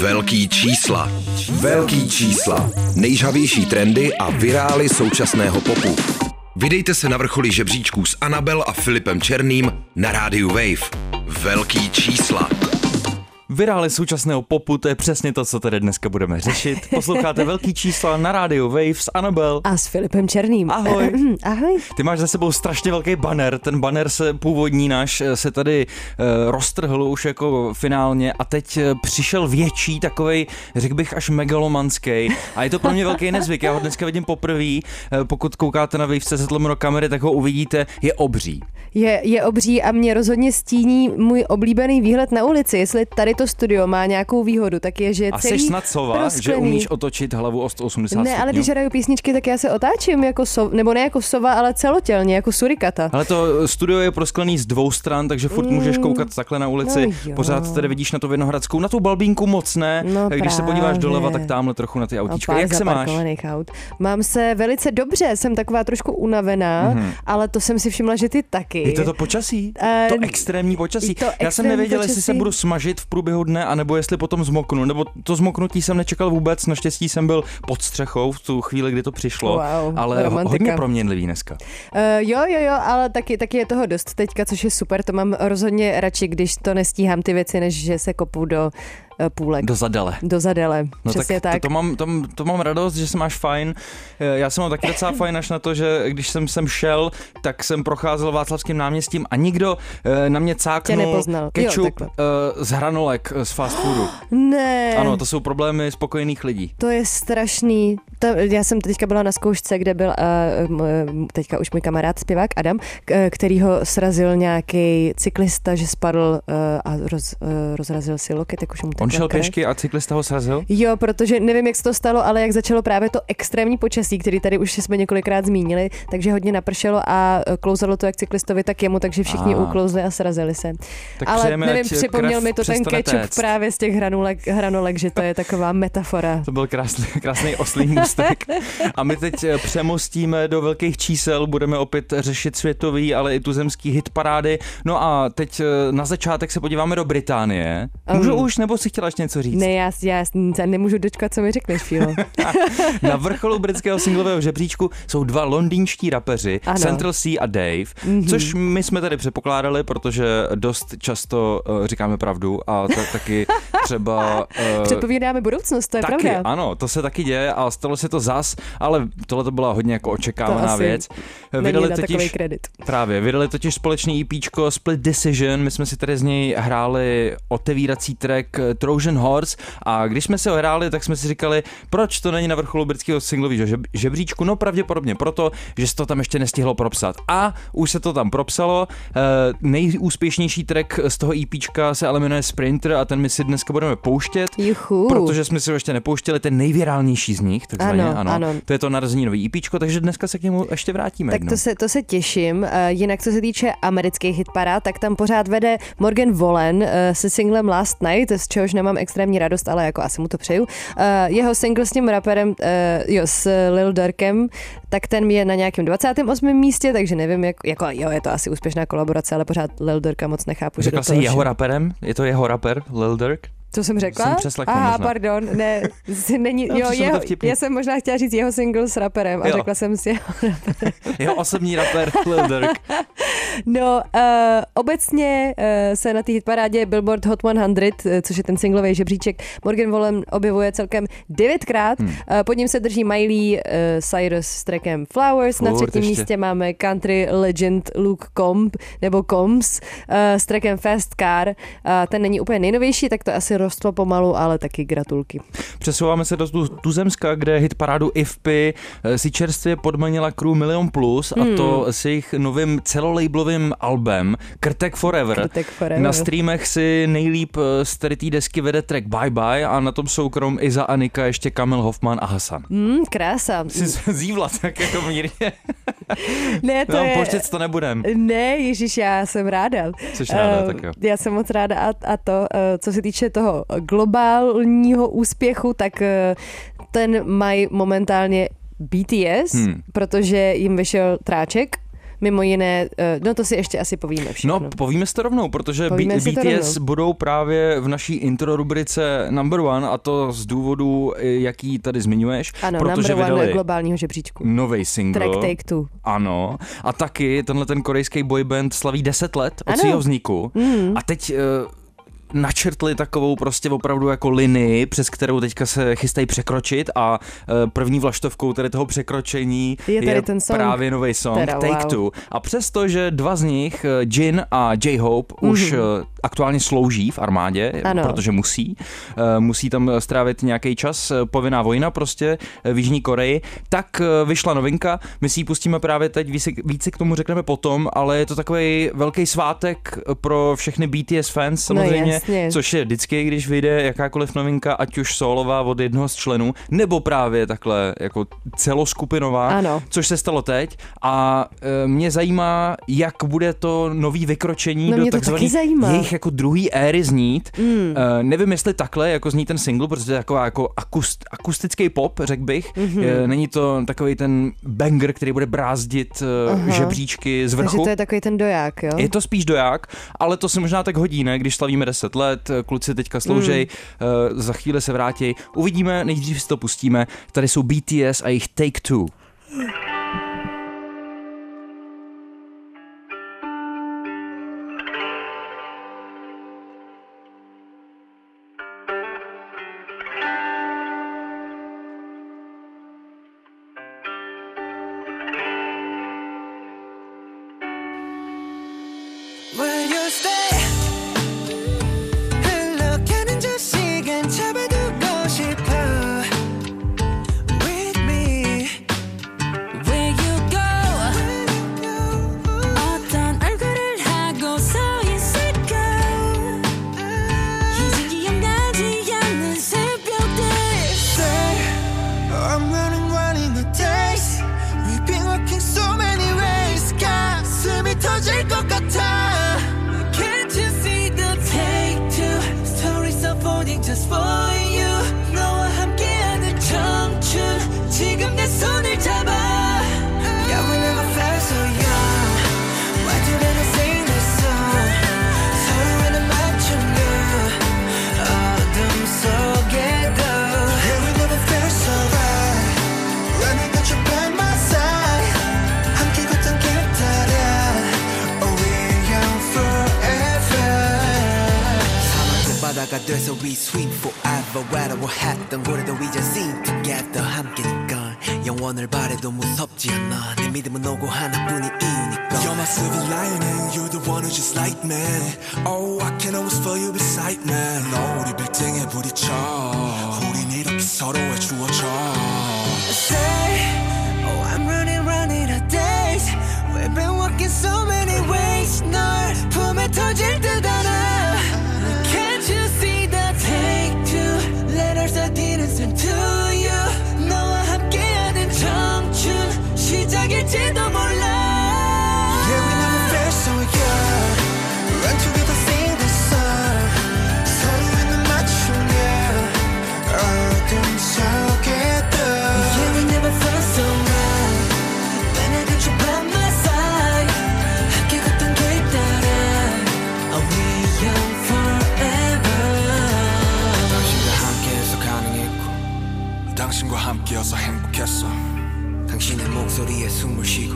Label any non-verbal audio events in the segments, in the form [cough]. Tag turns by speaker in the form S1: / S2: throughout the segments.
S1: Velký čísla. Velký čísla. Nejžavější trendy a virály současného popu. Vydejte se na vrcholí žebříčků s Anabel a Filipem Černým na rádiu Wave. Velký čísla.
S2: Virály současného popu, to je přesně to, co tady dneska budeme řešit. [laughs] Posloucháte velký čísla na rádiu Wave s Anabel.
S3: A s Filipem Černým.
S2: Ahoj. [clears throat]
S3: Ahoj.
S2: Ty máš za sebou strašně velký banner. Ten banner se původní náš eh, se tady uh, roztrhl už jako finálně a teď uh, přišel větší, takovej, řekl bych až megalomanský. A je to pro mě velký nezvyk. Já ho dneska vidím poprvé. Pokud koukáte na Wave.cz do kamery, tak ho uvidíte. Je obří.
S3: Je, je obří a mě rozhodně stíní můj oblíbený výhled na ulici. Jestli tady to studio má nějakou výhodu, tak je, že je
S2: A
S3: celý
S2: jsi snad sova, že umíš otočit hlavu o 180
S3: Ne, ale když hraju písničky, tak já se otáčím jako sov, nebo ne jako sova, ale celotělně, jako surikata.
S2: Ale to studio je prosklený z dvou stran, takže furt můžeš koukat takhle na ulici.
S3: no jo.
S2: Pořád tady vidíš na tu Vinohradskou, na tu balbínku moc ne.
S3: No
S2: když se podíváš
S3: právě.
S2: doleva, tak tamhle trochu na ty autíčka.
S3: pár
S2: Jak se máš?
S3: Aut. Mám se velice dobře, jsem taková trošku unavená, ale to jsem si všimla, že ty taky.
S2: Je to to počasí?
S3: Eh,
S2: to extrémní počasí.
S3: to
S2: Já jsem
S3: extrémní
S2: nevěděl, jestli se budu smažit v průběhu dne, anebo jestli potom zmoknu. Nebo to zmoknutí jsem nečekal vůbec. Naštěstí jsem byl pod střechou v tu chvíli, kdy to přišlo.
S3: Wow,
S2: ale
S3: romantika.
S2: hodně proměnlivý dneska.
S3: Uh, jo, jo, jo, ale taky, taky je toho dost teďka, což je super. To mám rozhodně radši, když to nestíhám ty věci, než že se kopu do uh, půlek.
S2: Do zadele.
S3: Do zadele,
S2: No
S3: přesně
S2: tak,
S3: tak.
S2: To, to, mám, to, to mám radost, že se máš fajn. Eh, Já jsem mám taky docela fajn až na to, že když jsem sem šel, tak jsem procházel Václavským náměstím a nikdo eh, na mě cáknul
S3: nepoznal. Jo,
S2: eh, z hranolek eh, z fast foodu. [gasps]
S3: Ne,
S2: Ano, to jsou problémy spokojených lidí.
S3: to je strašný. To, já jsem teďka byla na zkoušce, kde byl uh, teďka už můj kamarád zpěvák Adam, který ho srazil nějaký cyklista, že spadl uh, a roz, uh, rozrazil si loket, jak už mu
S2: On šel pěšky a cyklista ho srazil?
S3: Jo, protože nevím, jak se to stalo, ale jak začalo právě to extrémní počasí, který tady už jsme několikrát zmínili, takže hodně napršelo a klouzalo to jak cyklistovi, tak jemu, takže všichni
S2: A.
S3: uklouzli a srazili se.
S2: Tak
S3: ale
S2: přejeme,
S3: nevím, připomněl mi to ten ketchup
S2: téct.
S3: právě z těch hranolek, hranolek, že to je taková metafora.
S2: To byl krásný, krásný oslý můstek. A my teď eh, přemostíme do velkých čísel, budeme opět řešit světový, ale i tuzemský hit parády. No a teď eh, na začátek se podíváme do Británie. Můžu
S3: Um.
S2: už, nebo si chtěla ještě něco říct?
S3: Ne, já, já se nemůžu dočkat, co mi řekneš, Fílo. [laughs]
S2: Na vrcholu britského singlového žebříčku jsou dva londýnští rapeři,
S3: Ano.
S2: Central C a Dave, mm-hmm. což my jsme tady předpokládali, protože dost často uh, říkáme pravdu a to [laughs] taky třeba... Uh,
S3: Předpovídáme budoucnost, to je
S2: Taky,
S3: pravda.
S2: ano, to se taky děje a stalo se to zas, ale tohle to byla hodně jako
S3: To
S2: očekávaná
S3: asi
S2: věc.
S3: Na takový kredit.
S2: Právě, vydali totiž společný EPčko Split Decision, my jsme si tady z něj hráli otevírací track Trojan Horse a když jsme si ho hráli, tak jsme si říkali, proč to není na vrcholu britského singlového žeb- žebříčku, no pravděpodobně proto, že se to tam ještě nestihlo propsat. A už se to tam propsalo, eh, nejúspěšnější track z toho EPčka se ale jmenuje Sprinter a ten my si dneska budeme pouštět.
S3: Juchu.
S2: Protože jsme si ho ještě nepouštěli, ten nejvirálnější z nich, takzvaně,
S3: Ano,
S2: ano.
S3: ano.
S2: To je to narozeninový EPčko, takže dneska se k němu ještě vrátíme.
S3: Tak
S2: jednou.
S3: to se, to se těším. Uh, jinak co se týče amerických hitparád, tak tam pořád vede Morgan Wallen uh, se singlem Last Night, z čehož nemám extrémní radost, ale jako asi mu to přeju. Uh, jeho single s tím raperem, uh, jo, s Lil Durkem, tak ten je na nějakém 28. místě, takže nevím, jak, jako jo, je to asi úspěšná kolaborace, ale pořád Lil Durka moc nechápu. do
S2: jsi jeho raperem? Je to jeho rapper, Lil Durk?
S3: Co jsem řekla?
S2: Jsem přeslechl
S3: Aha,
S2: možná.
S3: pardon, ne, není, [laughs]
S2: No,
S3: jo, jeho, já jsem možná chtěla říct jeho single s raperem a
S2: Jo.
S3: řekla jsem si jeho [laughs]
S2: Jeho osobní rapper Lil Durk. [laughs]
S3: No, uh, obecně uh, se na té hitparádě Billboard Hot 100, uh, což je ten singlový žebříček, Morgan Wallen objevuje celkem devětkrát. Hmm. Uh, pod ním se drží Miley uh, Cyrus s trackem Flowers. na
S2: Furt
S3: třetím
S2: ještě.
S3: místě máme country legend Luke Comb, nebo Combs uh, s trackem Fast Car. Uh, ten není úplně nejnovější, tak to asi rostlo pomalu, ale taky gratulky.
S2: Přesouváme se do tu- Tuzemska, kde hit parádu IFPy eh, si čerstvě podmanila crew Million Plus a
S3: Hmm.
S2: to s jejich novým celolablovým albem Krtek Forever.
S3: Krtek Forever.
S2: Na streamech si nejlíp eh, z tady té desky vede track Bye Bye a na tom jsou krom Iza Anika ještě Kamil Hoffman a Hasan.
S3: Mm, krása.
S2: Jsi [laughs] zívla tak jako mírně.
S3: Ne, to
S2: No,
S3: je...
S2: pouštět to nebudem.
S3: Ne, Ježíš, já jsem ráda.
S2: Jsi ráda,
S3: Eh,
S2: tak jo.
S3: Já jsem moc ráda a, a to, eh, co se týče toho globálního úspěchu, tak eh, ten mají momentálně BTS,
S2: Hmm.
S3: protože jim vyšel tráček mimo jiné, uh, no to si ještě asi povíme všechno.
S2: No, povíme si to rovnou, protože
S3: to
S2: BTS
S3: rovnou.
S2: budou právě v naší intro rubrice number one a to z důvodu, jaký tady zmiňuješ,
S3: ano,
S2: protože
S3: number one globálního žebříčku.
S2: nový single.
S3: Track Take Two.
S2: Ano. A taky tenhle ten korejský boyband slaví 10 let od
S3: Ano.
S2: svého vzniku.
S3: Mm.
S2: A teď uh, načrtli takovou prostě opravdu jako linii, přes kterou teďka se chystají překročit a uh, první vlaštovkou tady toho překročení
S3: Je tady ten song.
S2: právě nový song
S3: Teda,
S2: Take
S3: wow.
S2: Two. A přesto, že dva z nich, eh, Jin a J-Hope, mm-hmm. už eh, aktuálně slouží v armádě.
S3: Ano.
S2: protože musí, eh, musí tam strávit nějaký čas, eh, povinná vojna prostě eh, v Jižní Koreji, tak eh, vyšla novinka, my si ji pustíme právě teď, více, více k tomu řekneme potom, ale je to takový velký svátek pro všechny BTS fans samozřejmě,
S3: jasně.
S2: což je vždycky, když vyjde jakákoliv novinka, ať už solová od jednoho z členů, nebo právě takhle jako celoskupinová,
S3: Ano.
S2: což se stalo teď a e, mě zajímá, jak bude to nový vykročení
S3: No,
S2: do
S3: zajímá.
S2: jejich jako druhý éry znít.
S3: Mm.
S2: E, nevím, jestli takhle, jako zní ten single, protože to je taková jako akust, akustický pop, řekl bych.
S3: Mhm.
S2: E, není to takový ten banger, který bude brázdit e,
S3: Aha.
S2: žebříčky z vrchu.
S3: Takže to je takový ten doják, jo?
S2: Je to spíš doják, ale to se možná tak hodí, ne? Když slavíme 10 let, kluci teďka sloužej, mm. za chvíli se vrátí. Uvidíme, nejdřív si to pustíme. Tady jsou BTS a jejich Take Two.
S4: 바다가 돼서 we swim forever 외로워했던 고래도 이제 sing together 함께니까 영원을 바래도 무섭지 않아 내 믿음은 오고 하나뿐인 이유니까
S5: You're my silver lining, you're the one who's just like me. Oh, I can always feel you beside me. 너 우리 빌딩에 부딪혀. 우린 이렇게 서로의 주어져.
S4: say Oh I'm running running a days We've been walking so many ways 널 품에 터질 듯 알아
S5: 함께여서 행복했어.
S4: 당신의 목소리에 숨을 쉬고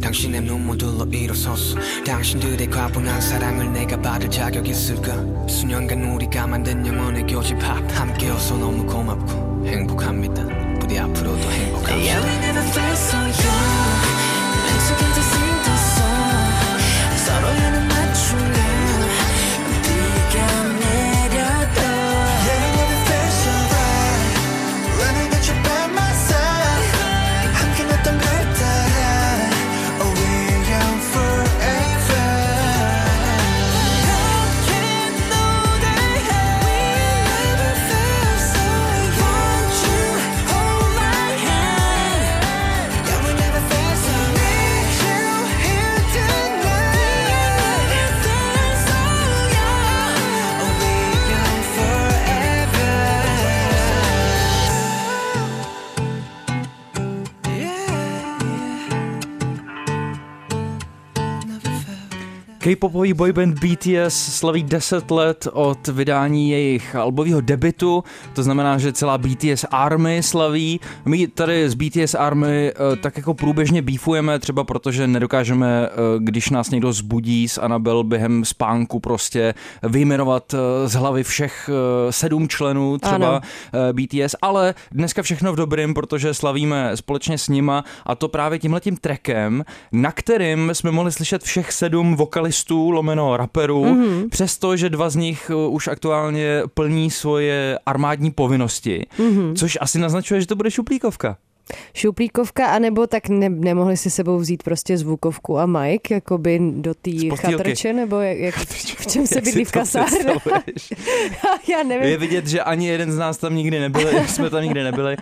S4: 당신의 눈물들로 일어섰어 당신들의 과분한 사랑을 내가 받을 자격 있을까? 수년간 우리가 만든 영원의 교집합 함께여서 너무 고맙고 행복합니다. 부디 앞으로도 행복합시다.
S6: Yeah,
S2: K-popový boyband BTS slaví 10 let od vydání jejich albového debitu, to znamená, že celá BTS Army slaví. My tady z BTS Army eh, tak jako průběžně beefujeme, třeba protože nedokážeme, eh, když nás někdo zbudí z Anabel během spánku prostě vyjmenovat eh, z hlavy všech sedm členů třeba
S3: Ano.
S2: BTS, ale dneska všechno v dobrým, protože slavíme společně s nima a to právě tímhletím trackem, na kterým jsme mohli slyšet všech sedm vokalistů, lomeno raperů, mm-hmm. přestože dva z nich uh, už aktuálně plní svoje armádní povinnosti, mm-hmm. což asi naznačuje, že to bude šuplíkovka.
S3: Šuplíkovka, anebo tak ne, nemohli si sebou vzít prostě zvukovku a mic, jakoby do té chatrče, nebo jak, jak, [laughs] v čem se bydlí v kasárně? [laughs] Já nevím.
S2: Je vidět, že ani jeden z nás tam nikdy nebyli, jsme tam nikdy nebyli.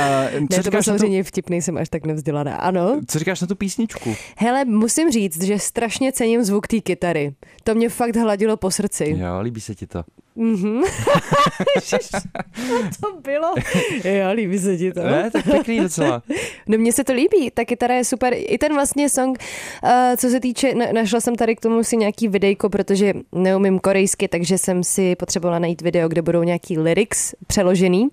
S2: A
S3: Ne,
S2: co,
S3: to byl
S2: na tu,
S3: samozřejmě vtip, nejsem až tak nevzdělaná. Ano.
S2: co říkáš na tu písničku?
S3: Hele, musím říct, že strašně cením zvuk té kytary. To mě fakt hladilo po srdci.
S2: Jo, líbí se ti to.
S3: Mhm. [laughs] To bylo? Jo, líbí se ti to.
S2: Ne, tak pěkný docela.
S3: No mně se to líbí, ta kytara je super. I ten vlastně song, uh, co se týče, na, našla jsem tady k tomu si nějaký videjko, protože neumím korejsky, takže jsem si potřebovala najít video, kde budou nějaký lyrics přeložený.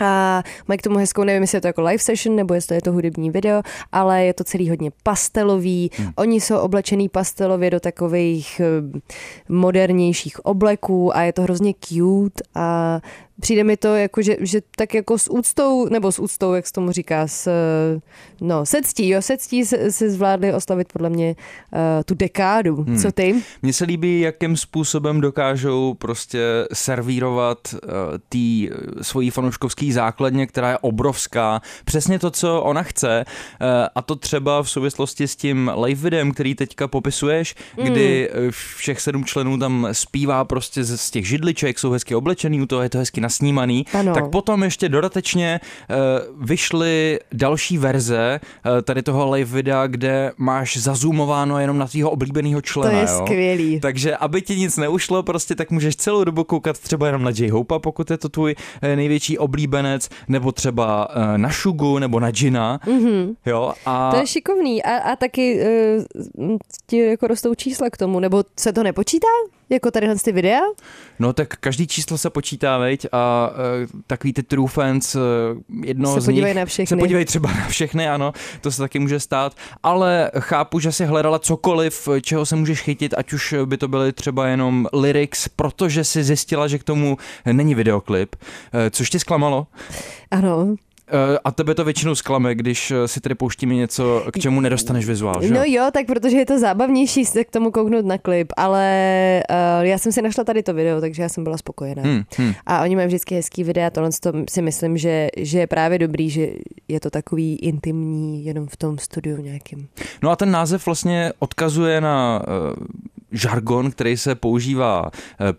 S3: A mají k tomu hezkou, nevím, jestli je to jako live session, nebo jestli je to hudební video, ale je to celý hodně pastelový. Hmm. Oni jsou oblečený pastelově do takových eh, modernějších obleků a je to hrozně cute a přijde mi to jako, že, že tak jako s úctou, nebo s úctou, jak se tomu říká, s, eh, no, se ctí, jo, se ctí se, se zvládli oslavit podle mě uh, tu dekádu. Hmm. Co ty?
S2: Mně se líbí, jakým způsobem dokážou prostě servírovat uh, tý uh, svojí fanouškovský základně, která je obrovská. Přesně to, co ona chce. Uh, a to třeba v souvislosti s tím live videem, který teďka popisuješ, mm. kdy všech sedm členů tam zpívá prostě z, z těch židliček, jsou hezky oblečený, u toho je to hezky nasnímaný.
S3: Ano.
S2: Tak potom ještě dodatečně uh, vyšly další verze uh, tady toho live videa, kde máš zazoomováno jenom na tvýho oblíbeného
S3: To
S2: člena.
S3: je
S2: jo?
S3: skvělý.
S2: Takže aby ti nic neušlo, prostě tak můžeš celou dobu koukat třeba jenom na J-Hope, pokud je to tvůj eh, největší oblíbenec, nebo třeba eh, na Šugu, nebo na Gina. Mm-hmm. Jo, a
S3: To je šikovný a, a taky uh, ti jako rostou čísla k tomu, nebo se to nepočítá? Jako tady ty videa?
S2: no tak každý číslo se počítá, veď, a uh, takový ty true fans, uh, jedno
S3: Se
S2: z
S3: podívají
S2: nich,
S3: na všechny.
S2: Se podívají třeba na všechny, ano, to se taky může stát, ale chápu, že si hledala cokoliv, čeho se můžeš chytit, ať už by to byly třeba jenom lyrics, protože si zjistila, že k tomu není videoklip, Eh, což tě zklamalo.
S3: Ano.
S2: Eh, A tebe to většinou zklame, když eh, si tady pouštíme něco, k čemu nedostaneš vizuál, že?
S3: No jo, tak protože je to zábavnější se k tomu kouknout na klip, ale uh, já jsem si našla tady to video, takže já jsem byla spokojená.
S2: Hmm, hmm.
S3: A oni mají vždycky hezký videa, tohle to si myslím, že, že je právě dobrý, že je to takový intimní, jenom v tom studiu nějakým.
S2: No a ten název vlastně odkazuje na uh, žargon, který se používá uh,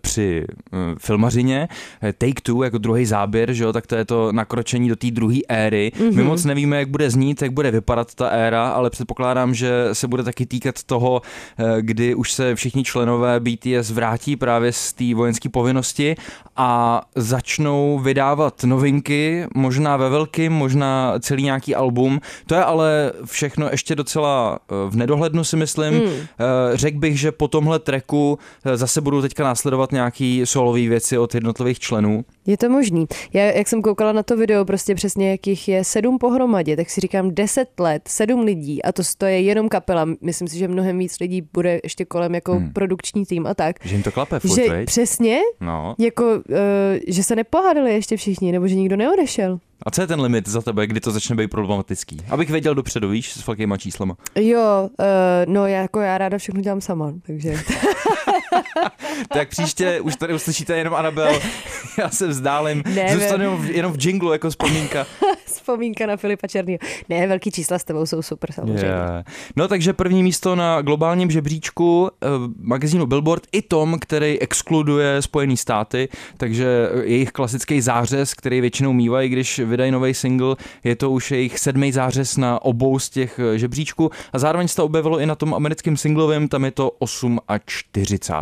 S2: při uh, filmařině. Eh, Take two jako druhý záběr, že jo, tak to je to nakročení do té druhé éry. Mm-hmm. My moc nevíme, jak bude znít, jak bude vypadat ta éra, ale předpokládám, že se bude taky týkat toho, kdy už se všichni členové BTS vrátí právě z té vojenské povinnosti a začnou vydávat novinky, možná ve velkým, možná celý nějaký album. To je ale všechno ještě docela eh, v nedohlednu si myslím. Hmm. Řekl bych, že po tomhle treku eh, zase budou teďka následovat nějaký solové věci od jednotlivých členů.
S3: Je to možný. Já, jak jsem koukala na to video, prostě přesně jakých je sedm pohromadě, tak si říkám deset let, sedm lidí a to, to je jenom kapela. Myslím si, že mnohem víc lidí bude ještě kolem jako hmm. produkční tým a tak.
S2: Že jim to klape furt,
S3: že
S2: veď?
S3: přesně,
S2: No.
S3: jako, uh, že se nepohádali ještě všichni, nebo že nikdo neodešel.
S2: A co je ten limit za tebe, kdy to začne být problematický? Abych věděl dopředu, víš, s velkýma číslama.
S3: Jo, uh, no já, jako já ráda všechno dělám sama, takže [laughs]
S2: Tak příště už tady uslyšíte jenom Anabel, [laughs] já se vzdálím,
S3: Ne,
S2: zůstanu jenom v, jenom v jinglu jako vzpomínka. [laughs]
S3: vzpomínka na Filipa Černýho. Ne, velký čísla s tebou jsou super samozřejmě.
S2: Yeah. No takže první místo na globálním žebříčku eh, magazínu Billboard i tom, který exkluduje Spojený státy, takže jejich klasický zářez, který většinou mývají, když vydají nový single, je to už jejich sedmý zářez na obou z těch eh, žebříčků a zároveň se to objevilo i na tom americkém singlovém, tam je to 8 a 40.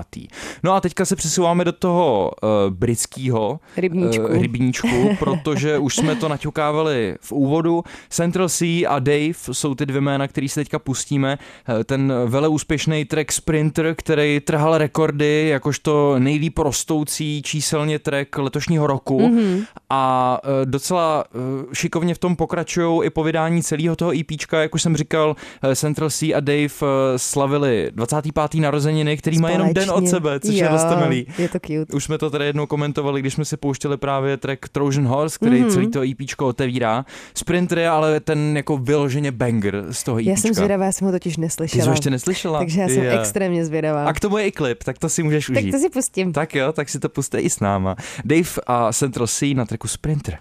S2: No a teďka se přesouváme do toho uh, britského
S3: Rybníčku.
S2: rybníčku, [laughs] protože už jsme to naťukávali v úvodu. Central C a Dave jsou ty dvě jména, který se teďka pustíme. Eh, Ten veleúspěšný track Sprinter, který trhal rekordy jakožto nejlíp rostoucí číselně track letošního roku mm-hmm. a eh, docela eh, šikovně v tom pokračují i po vydání celého toho EPčka, jak už jsem říkal, eh, Central C a Dave eh, slavili 25. narozeniny, který má jenom den od
S3: Společně.
S2: sebe, což je
S3: Jo,
S2: dost milý.
S3: Je to cute.
S2: Už jsme to tady jednou komentovali, když jsme si pouštěli právě track Trojan Horse, který mm-hmm. celý to EPčko otevírá. Sprinter je ale ten jako vyloženě banger z toho EPčka.
S3: Já jsem zvědavá, já jsem ho totiž
S2: Ty
S3: neslyšela.
S2: jsi ho ještě neslyšela?
S3: Takže já jsem
S2: Je.
S3: extrémně zvědavá.
S2: A k tomu je i klip, tak to si můžeš
S3: tak
S2: užít.
S3: to si pustím.
S2: Tak jo, tak si to puste i s náma. Dave a Central C na tracku Sprinter.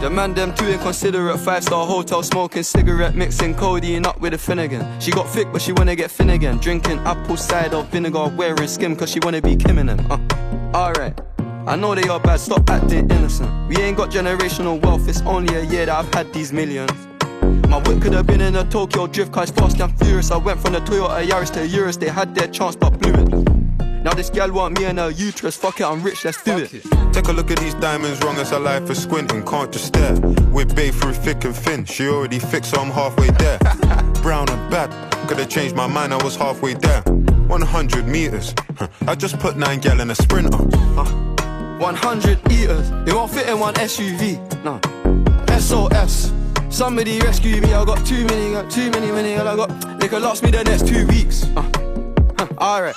S7: The man them too inconsiderate. Five star hotel smoking cigarette, mixing codeine up with a Finnegan. She got thick, but she wanna get Finnegan. Drinking apple cider vinegar, wearing skim, cause she wanna be Kim and them. Uh, alright. I know they are bad, stop acting innocent. We ain't got generational wealth, it's only a year that I've had these millions. My whip could have been in a Tokyo drift it's fast and furious. I went from the Toyota Yaris to Urus, they had their chance but blew it. Now this gal want me and her uterus, fuck it, I'm rich, let's do it.
S8: Take a look at these diamonds, wrong as her life is squinting, can't just stare. We're babe through thick and thin, she already fixed, so I'm halfway there. [laughs] Brown and bad, could have changed my mind, I was halfway there. 100 meters, I just put nine gal in a sprinter.
S7: 100 eaters, it won't fit in one SUV. No. SOS. Somebody rescue me, I got too many, got too many, many, I got. They could last me the next two weeks. Uh. Huh. Alright.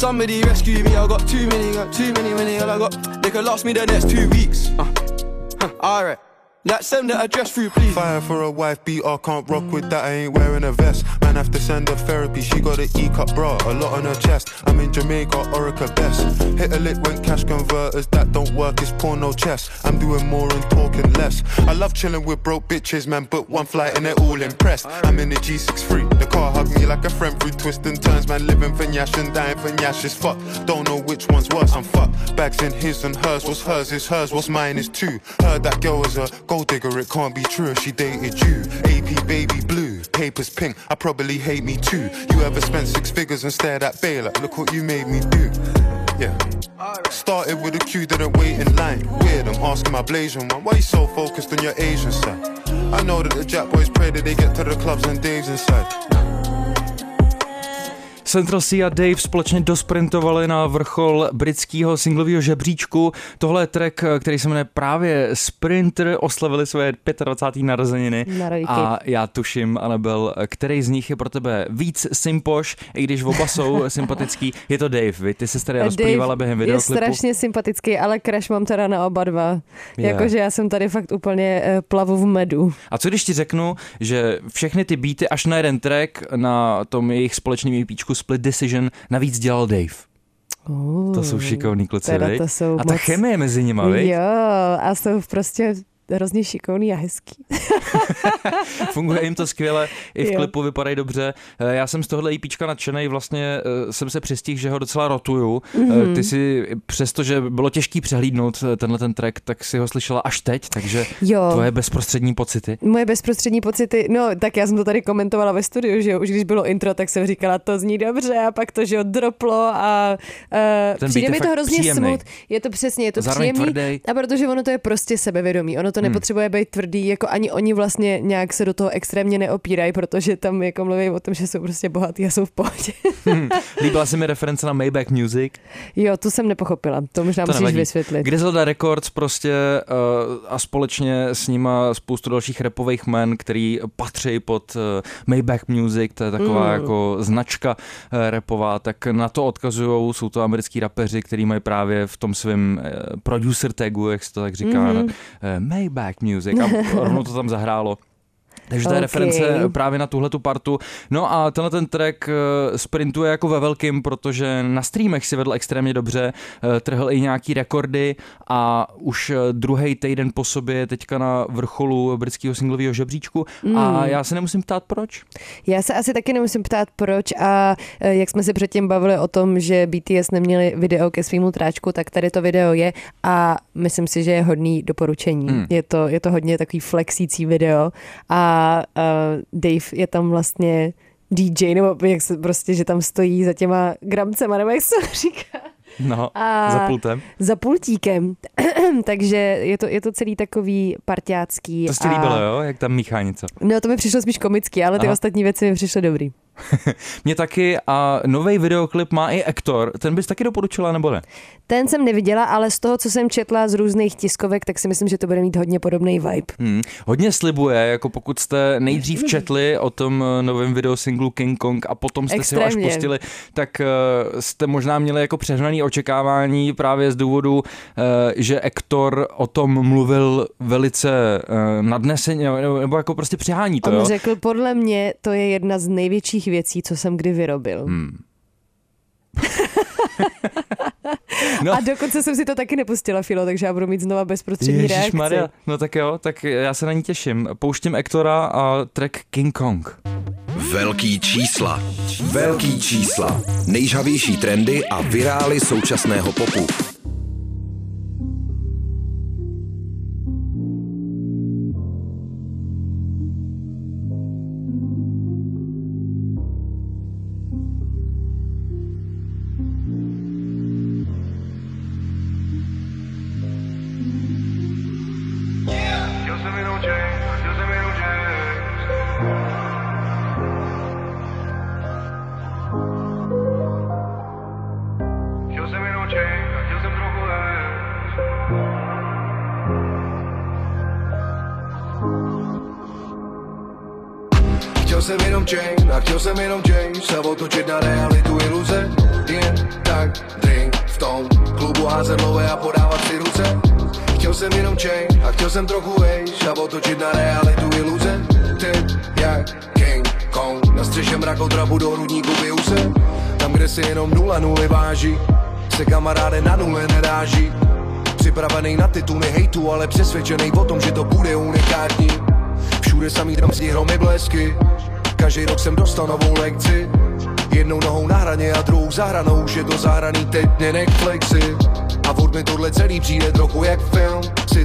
S7: Somebody rescue me, I got too many, got too many, many, I got. They could last me the next two weeks. Uh. Huh. Alright. Like send the address through, please.
S8: Fire for a wife beater, can't rock with that, I ain't wearing a vest. Have to send her therapy, she got an E-cup bra, a lot on her chest. I'm in Jamaica, Orica best. Hit a lick when cash converters, that don't work, it's porno chess. I'm doing more and talking less. I love chilling with broke bitches, man, but one flight and they're all impressed. I'm in the G63, the car hugged me like a friend through twists and turns, man, living for Nyash and dying for Nyash is fuck. Don't know which one's worse, I'm fucked. Bags in his and hers, what's hers is hers, what's mine is two. Heard that girl was a gold digger, it can't be true if she dated you. AP baby blue, papers pink, I probably hate me too. You ever spent six figures and stared at Baylor? Look what you made me do. Yeah. Started with a queue, didn't wait in line. Weird, I'm asking my Blasian one, why you so focused on your Asian side? I know that the Jack boys pray that they get to the clubs and Dave's inside.
S2: Central C a Dave společně dosprintovali na vrchol britského singlového žebříčku. Tohle je track, který se jmenuje právě Sprinter, oslavili své 25. narozeniny.
S3: Narojky.
S2: A já tuším, Anabel, který z nich je pro tebe víc simpoš, i když oba jsou [laughs] sympatický. Je to Dave, vy? Ty jsi tady rozplývala během
S3: je
S2: videoklipu.
S3: strašně sympatický, ale crash mám teda na oba dva.
S2: Je.
S3: Jakože já jsem tady fakt úplně eh, plavu v medu.
S2: A co když ti řeknu, že všechny ty beaty až na jeden track na tom jejich společném EPčku Split Decision navíc dělal Dave?
S3: Uh,
S2: To jsou šikovní kluci,
S3: teda to jsou
S2: A ta
S3: moc-
S2: chemie mezi nima, viď?
S3: Jo, a jsou prostě hrozně šikovný a hezký. [laughs]
S2: Funguje jim to skvěle, i v
S3: Jo.
S2: klipu vypadají dobře. Eh, Já jsem z tohle EPčka nadšenej, vlastně eh, jsem se přistihl, že ho docela rotuju.
S3: Mhm.
S2: Eh, Ty si, přesto, že bylo těžký přehlídnout eh, tenhle ten track, tak si ho slyšela až teď, takže
S3: Jo.
S2: tvoje bezprostřední pocity.
S3: Moje bezprostřední pocity, no tak já jsem to tady komentovala ve studiu, že jo, už když bylo intro, tak jsem říkala, to zní dobře a pak to, že jo, droplo a uh, přijde mi to hrozně
S2: příjemný.
S3: smut. Je to přesně, je to
S2: Zároveň
S3: příjemný.
S2: tvrdý.
S3: A protože ono to je prostě sebevědomí, ono to nepotřebuje být tvrdý, jako ani oni vlastně nějak se do toho extrémně neopírají, protože tam jako mluví o tom, že jsou prostě bohatý a jsou v pohodě.
S2: Hm. Líbila se mi reference na Maybach Music.
S3: jo, to jsem nepochopila, to možná
S2: To
S3: musíš
S2: nevadí.
S3: vysvětlit.
S2: Griselda Records prostě uh, a společně s nima spoustu dalších repových men, který patří pod uh, Maybach Music, to je taková
S3: Mm.
S2: jako značka uh, repová, tak na to odkazují, jsou to americký rapeři, který mají právě v tom svém uh, producer tagu, jak se to tak říká,
S3: Mhm.
S2: mm-hmm. uh, Maybach Music a rovnou to tam zahrálo. Takže to je
S3: Ok.
S2: reference právě na tuhle tu partu. No a tenhle ten track eh, sprintuje jako ve velkým, protože na streamech si vedl extrémně dobře, eh, trhl i nějaký rekordy a už druhý týden po sobě je teďka na vrcholu britského singlového žebříčku a
S3: Mm.
S2: já se nemusím ptát proč.
S3: Já se asi taky nemusím ptát proč a eh, jak jsme si předtím bavili o tom, že BTS neměli video ke svýmu tráčku, tak tady to video je a myslím si, že je hodný doporučení.
S2: Hmm.
S3: Je, to, je to hodně takový flexící video a uh, Dave je tam vlastně DJ, nebo jak se prostě, že tam stojí za těma gramcema, nebo jak se to říká,
S2: No,
S3: A-
S2: za pultem.
S3: za pultíkem. [clears throat] Takže je to, je to celý takový parťácký.
S2: To ti
S3: a-
S2: líbilo, jo? Jak tam míchá něco.
S3: No to mi přišlo spíš komický, ale ty
S2: Aha.
S3: ostatní věci mi přišly dobrý. [laughs]
S2: Mně taky a nový videoklip má i Ektor. Ten bys taky doporučila, nebo ne?
S3: Ten jsem neviděla, ale z toho, co jsem četla z různých tiskovek, tak si myslím, že to bude mít hodně podobný vibe.
S2: Hmm. Hodně slibuje, jako pokud jste nejdřív četli o tom eh, novém videosinglu King Kong a potom jste si ho až
S3: Extrémně.
S2: pustili, tak uh, jste možná měli jako přehnaný očekávání právě z důvodu, uh, že Ektor o tom mluvil velice nadneseně, nebo, jako prostě přihání to,
S3: On
S2: jo?
S3: řekl, podle mě to je jedna z největších věcí, co jsem kdy vyrobil.
S2: Hmm. [laughs] No.
S3: A dokonce jsem si to taky nepustila, Filo, takže já budu mít znova bezprostřední reakci.
S2: Maria, no tak jo, tak já se na ní těším. Pouštím Ektora a track King Kong.
S1: Velký čísla. Velký čísla. Nejžavější trendy a virály současného popu.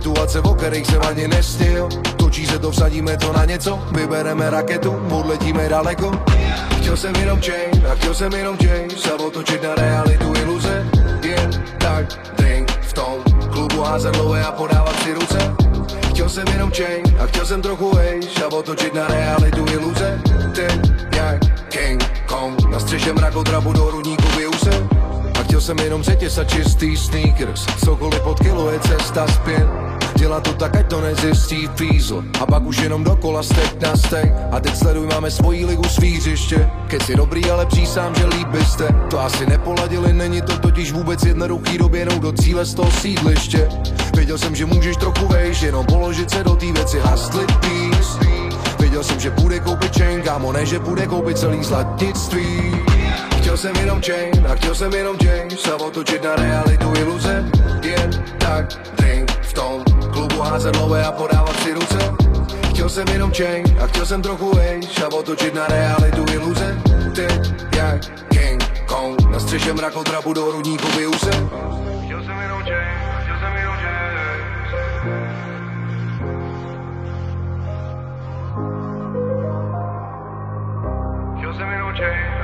S9: Situace, o kterých jsem ani nesnil Točí se to, vsadíme to na něco Vybereme raketu, odletíme daleko. Chtěl jsem jenom chain a chtěl jsem jenom James A otočit na realitu iluze. Jen tak drink v tom klubu házet lové a podávat si ruce. Chtěl jsem jenom chain a chtěl jsem trochu vejš A otočit na realitu iluze. Ty jak King Kong Na střeše mrakodrapu do rudníku vyju A chtěl jsem jenom řetěz a čistý sneakers. Cokoliv pod kilo je cesta zpět. Dělá to tak, ať to nezjistí fízl. A pak už jenom dokola stek na stek A teď sleduj, máme svoji ligu svířiště Keď si dobrý, ale přísám, že líp byste. To asi nepoladili, není to totiž vůbec jednoduchý doběhnout do cíle z toho sídliště. Věděl jsem, že můžeš trochu vejš, jenom položit se do té věci hustlit peace. Věděl jsem, že bude koupit chain, kámo, ne, že bude koupit celý zlatictví Chtěl jsem jenom chain, a chtěl jsem jenom James A otočit na realitu iluze. Jen tak drink v tom klubu házet lové a podávat si ruce. Chtěl jsem jenom chain, a chtěl jsem trochu age A otočit na realitu iluze. Ty jak King Kong Na střeše mrakodrapu do rudníku vyuse. Chtěl jsem jenom chain, a chtěl jsem jenom James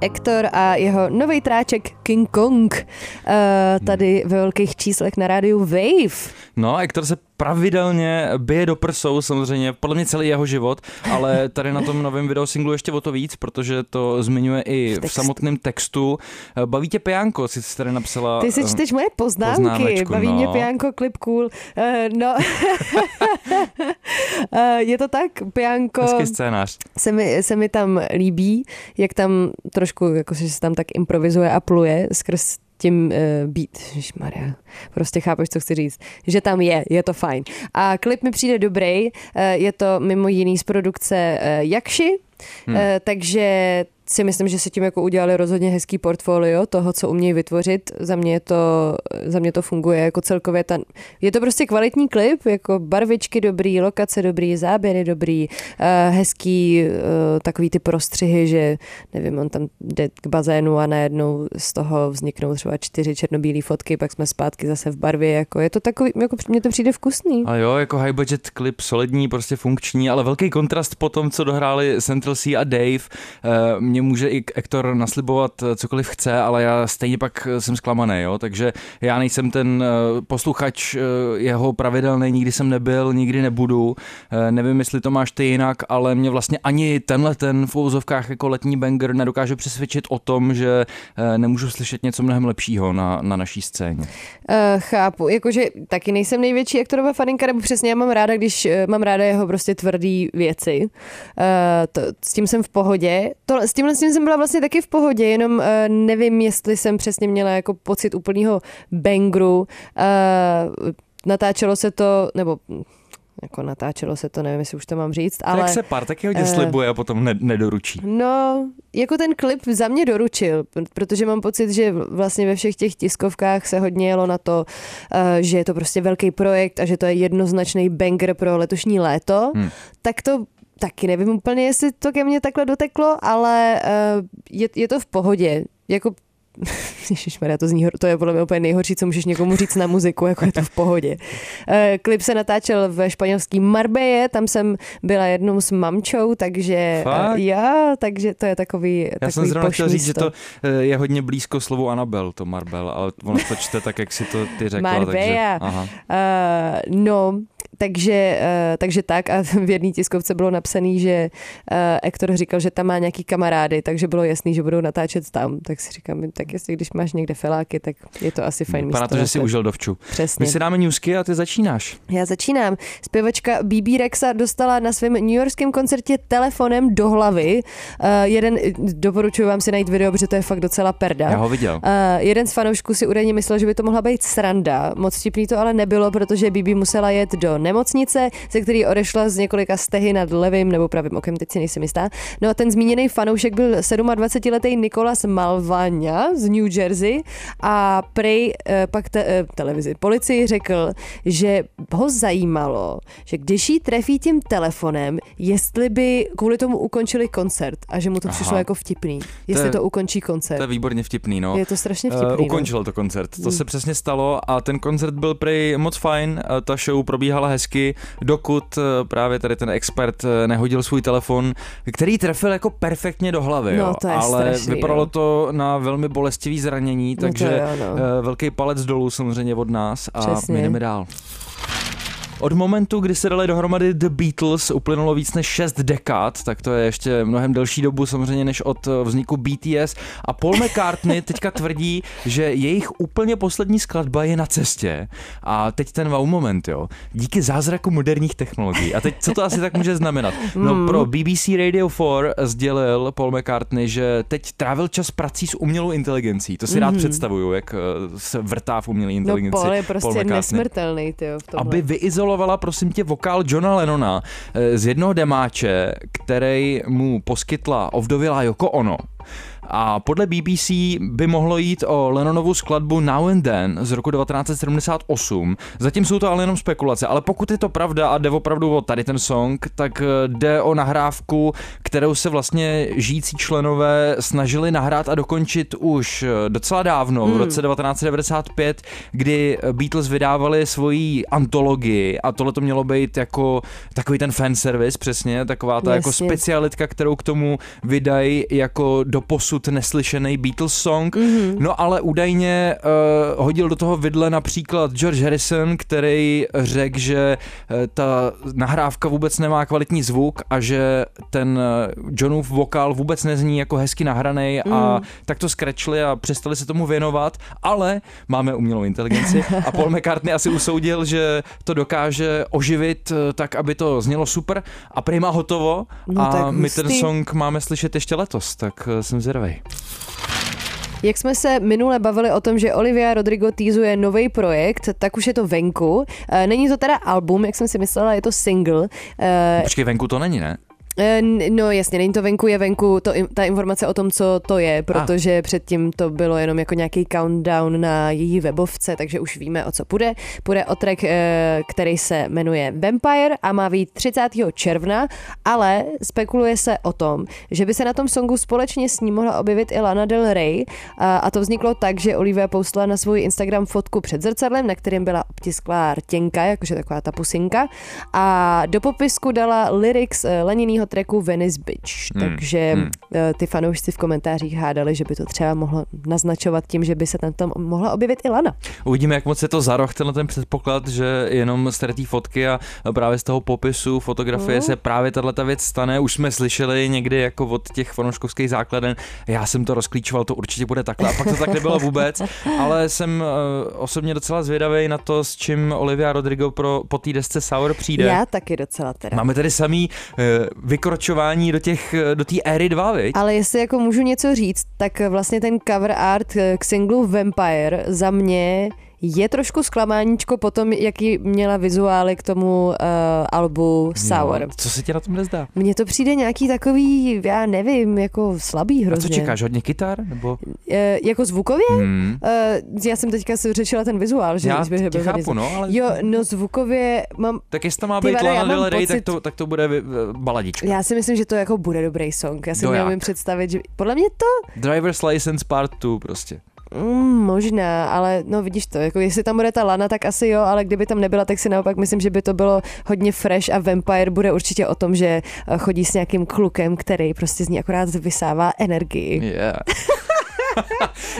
S3: Ektor a jeho nový tráček King Kong uh, tady ve velkých číslech na rádiu Wave.
S2: No, Hector se pravidelně bije do prsou, samozřejmě, podle mě celý jeho život, ale tady na tom novém videosinglu ještě o to víc, protože to zmiňuje i v
S3: Text.
S2: samotném textu. Baví tě Pejánko, si tady napsala.
S3: Ty si
S2: eh,
S3: čteš moje poznámky, baví mě
S2: no.
S3: Pianko, klip cool. Uh, no, [laughs] [laughs] je to tak, Pianko
S2: Hezký scénář.
S3: se mi, se mi tam líbí, jak tam trošku, jako se tam tak improvizuje a pluje skrz tím uh, beat, Maria, prostě chápeš, co chci říct, že tam je, je to fajn. A klip mi přijde dobrý, uh, je to mimo jiný z produkce uh, Jakši, hmm. uh, takže si myslím, že si tím jako udělali rozhodně hezký portfolio toho, co umějí vytvořit. Za mě, to, za mě to funguje jako celkově. Ta, je to prostě kvalitní klip, jako barvičky dobrý, lokace dobrý, záběry dobrý, uh, hezký uh, takový ty prostřihy, že nevím, on tam jde k bazénu a najednou z toho vzniknou třeba čtyři černobílé fotky, pak jsme zpátky zase v barvě. Jako je to takový, jako mně to přijde vkusný.
S2: A jo, jako high budget klip, solidní, prostě funkční, ale velký kontrast po tom, co dohráli Central C a Dave. Mě může i Ektor naslibovat eh, cokoliv chce, ale já stejně pak eh, jsem zklamaný, jo, takže já nejsem ten eh, posluchač eh, jeho pravidelný, nikdy jsem nebyl, nikdy nebudu. Nevím, jestli to máš ty jinak, ale mě vlastně ani tenhle ten v úvozovkách jako letní banger nedokáže přesvědčit o tom, že nemůžu slyšet něco mnohem lepšího na, na naší scéně.
S3: Uh, chápu, jakože taky nejsem největší aktorová faninka, nebo přesně já mám ráda, když mám ráda jeho prostě tvrdý věci. To, s tím jsem v pohodě. To, s tímhle s tím jsem byla vlastně taky v pohodě, jenom uh, nevím, jestli jsem přesně měla jako pocit úplného bangru. Uh, natáčelo se to, nebo jako natáčelo se to, nevím, jestli už to mám říct,
S2: Ale,
S3: ale...
S2: tak se pár taky hodně
S3: eh,
S2: slibuje a potom ne, nedoručí.
S3: No, jako ten klip za mě doručil, pr- protože mám pocit, že vlastně ve všech těch tiskovkách se hodně jelo na to, eh, že je to prostě velký projekt a že to je jednoznačný banger pro letošní léto,
S2: Hmm.
S3: tak to taky nevím úplně, jestli to ke mně takhle doteklo, ale eh, je, je to v pohodě. Jako [laughs] Ježišmarja, to zní, to je podle mě úplně nejhorší, co můžeš někomu říct na muziku, jako je to v pohodě. Eh, Klip se natáčel ve španělský Marbeje, tam jsem byla jednou s mamčou, takže
S2: Fakt?
S3: eh, já, takže to je takový
S2: Já
S3: takový
S2: jsem zrovna chtěl říct, že to je hodně blízko slovu Anabel, to Marbel, ale ono to čte tak, jak si to ty řekla.
S3: Marbella.
S2: Takže, aha.
S3: Uh, no, takže, uh, takže tak a [laughs] v jedné tiskovce bylo napsaný, že Ektor říkal, že tam má nějaký kamarády, takže bylo jasný, že budou natáčet tam. Tak si říkám, tak jestli když máš někde feláky, tak je to asi fajn
S2: Vypadá
S3: místo.
S2: to, že si užil dovču.
S3: Přesně.
S2: My si dáme newsky a ty začínáš.
S3: Já začínám. Zpěvačka BB Rexa dostala na svém newyorském koncertě telefonem do hlavy. Uh, jeden, doporučuji vám si najít video, protože to je fakt docela perda.
S2: Já ho viděl.
S3: Uh, jeden z fanoušků si údajně myslel, že by to mohla být sranda. Moc vtipný to ale nebylo, protože Bibi musela jet do nemocnice, ze který odešla z několika stehy nad levým nebo pravým okem, teď si nejsem jistá. No a ten zmíněný fanoušek byl 27-letý Nikolas Malvania z New Jersey a prej eh, pak te, eh, televizi policii řekl, že ho zajímalo, že když jí trefí tím telefonem, jestli by kvůli tomu ukončili koncert a že mu to
S2: Aha.
S3: přišlo jako vtipný. Jestli
S2: je-
S3: to, ukončí koncert.
S2: To je výborně vtipný, no.
S3: Je to strašně vtipný. no.
S2: ukončil to koncert. To se přesně stalo a ten koncert byl prej moc fajn. eh, Ta show probíhala hezky, dokud eh, právě tady ten expert eh, nehodil svůj telefon, který trefil jako perfektně do hlavy.
S3: No,
S2: jo.
S3: to je
S2: Ale
S3: strašný,
S2: vypadalo
S3: no.
S2: to na velmi bolestivý zranění,
S3: No
S2: takže
S3: jo, no.
S2: eh, velký palec dolů samozřejmě od nás a
S3: Přesně.
S2: my jdeme dál. Od momentu, kdy se dali dohromady The Beatles, uplynulo víc než 6 dekád, tak to je ještě mnohem delší dobu samozřejmě než od eh, vzniku BTS. A Paul McCartney [laughs] teďka tvrdí, že jejich úplně poslední skladba je na cestě. A teď ten wow moment, jo. Díky zázraku moderních technologií. A teď, co to asi tak může znamenat? No pro BBC Radio 4 sdělil Paul McCartney, že teď trávil čas prací s umělou inteligencí. To si rád představuju, jak eh, se vrtá v umělé
S3: No
S2: inteligenci.
S3: Paul je
S2: Paul
S3: prostě
S2: McCartney
S3: nesmrtelný, ty v tomhle.
S2: aby vyizoloval samplovala, prosím tě, vokál Johna Lennona eh, z jednoho demáče, který mu poskytla ovdovělá Yoko Ono. A podle BBC by mohlo jít o Lennonovu skladbu Now and Then z roku 1978. Zatím jsou to ale jenom spekulace, ale pokud je to pravda a jde opravdu o tady ten song, tak eh, jde o nahrávku, kterou se vlastně žijící členové snažili nahrát a dokončit už eh, docela dávno, v roce 1995, kdy Beatles vydávali svoji antologii a tohle to mělo být jako takový ten fanservice, přesně, taková ta jako
S3: Jasně.
S2: specialitka, kterou k tomu vydají jako doposud neslyšený Beatles song. Mm-hmm. No ale údajně uh, hodil do toho vidle například George Harrison, který řekl, že uh, ta nahrávka vůbec nemá kvalitní zvuk a že ten uh, Johnův vokál vůbec nezní jako hezky nahraný mm. a tak to skrečli a přestali se tomu věnovat, ale máme umělou inteligenci a Paul [laughs] McCartney asi usoudil, že to dokáže oživit uh, tak, aby to znělo super a prý má hotovo
S3: No
S2: a my ten song máme slyšet ještě letos, tak jsem zvědavý.
S3: Jak jsme se minule bavili o tom, že Olivia Rodrigo týzuje nový projekt, tak už je to venku. Eh, Není to teda album, jak jsem si myslela, je to single. Eh,
S2: Počkej, venku to není, ne?
S3: Eh, No jasně, není to venku, je venku to, ta informace o tom, co to je, protože předtím to bylo jenom jako nějaký countdown na její webovce, takže už víme, o co půjde. Půjde o track, eh, který se jmenuje Vampire a má být 30. června, ale spekuluje se o tom, že by se na tom songu společně s ní mohla objevit i Lana Del Rey a, a to vzniklo tak, že Olivia postala na svůj Instagram fotku před zrcadlem, na kterém byla obtisklá rtěnka, jakože taková ta pusinka a do popisku dala lyrics eh, Leninýho tracku Venice Beach,
S2: Hmm,
S3: takže
S2: hmm.
S3: eh, ty fanoušci v komentářích hádali, že by to třeba mohlo naznačovat tím, že by se tam, tam mohla objevit i Lana.
S2: Uvidíme, jak moc je to za tenhle ten předpoklad, že jenom z té fotky a právě z toho popisu fotografie
S3: No.
S2: se právě tahle věc stane. Už jsme slyšeli někdy jako od těch fanouškovských základen, já jsem to rozklíčoval, to určitě bude takhle. A pak to tak nebylo vůbec, [laughs] ale jsem uh, osobně docela zvědavý na to, s čím Olivia Rodrigo pro, po té desce Sour přijde.
S3: Já taky docela teda.
S2: Máme tady samý uh, vykročování do těch, do té éry 2, viď?
S3: Ale jestli jako můžu něco říct, tak vlastně ten cover art k singlu Vampire za mě je trošku zklamáníčko po tom, jaký měla vizuály k tomu uh, albu Sour.
S2: Jo, co se ti na tom nezdá?
S3: Mně to přijde nějaký takový, já nevím, jako slabý
S2: A
S3: hrozně.
S2: co čekáš, hodně kytar? Nebo...
S3: E, jako zvukově?
S2: Hmm.
S3: E, já jsem teďka si řešila ten vizuál, že,
S2: Já tě chápu, no, ale-
S3: Jo, no zvukově mám...
S2: Tak jestli to má být Lana Del Rey, tak to, tak to bude baladička.
S3: Já si myslím, že to jako bude dobrý song. Já si neumím představit, že... Podle mě to
S2: Driver's License Part 2 prostě.
S3: Mm, možná, ale no vidíš to, jako jestli tam bude ta Lana, tak asi jo, ale kdyby tam nebyla, tak si naopak myslím, že by to bylo hodně fresh a Vampire bude určitě o tom, že eh, chodí s nějakým klukem, který prostě z ní akorát vysává energii.
S2: Yeah. [laughs]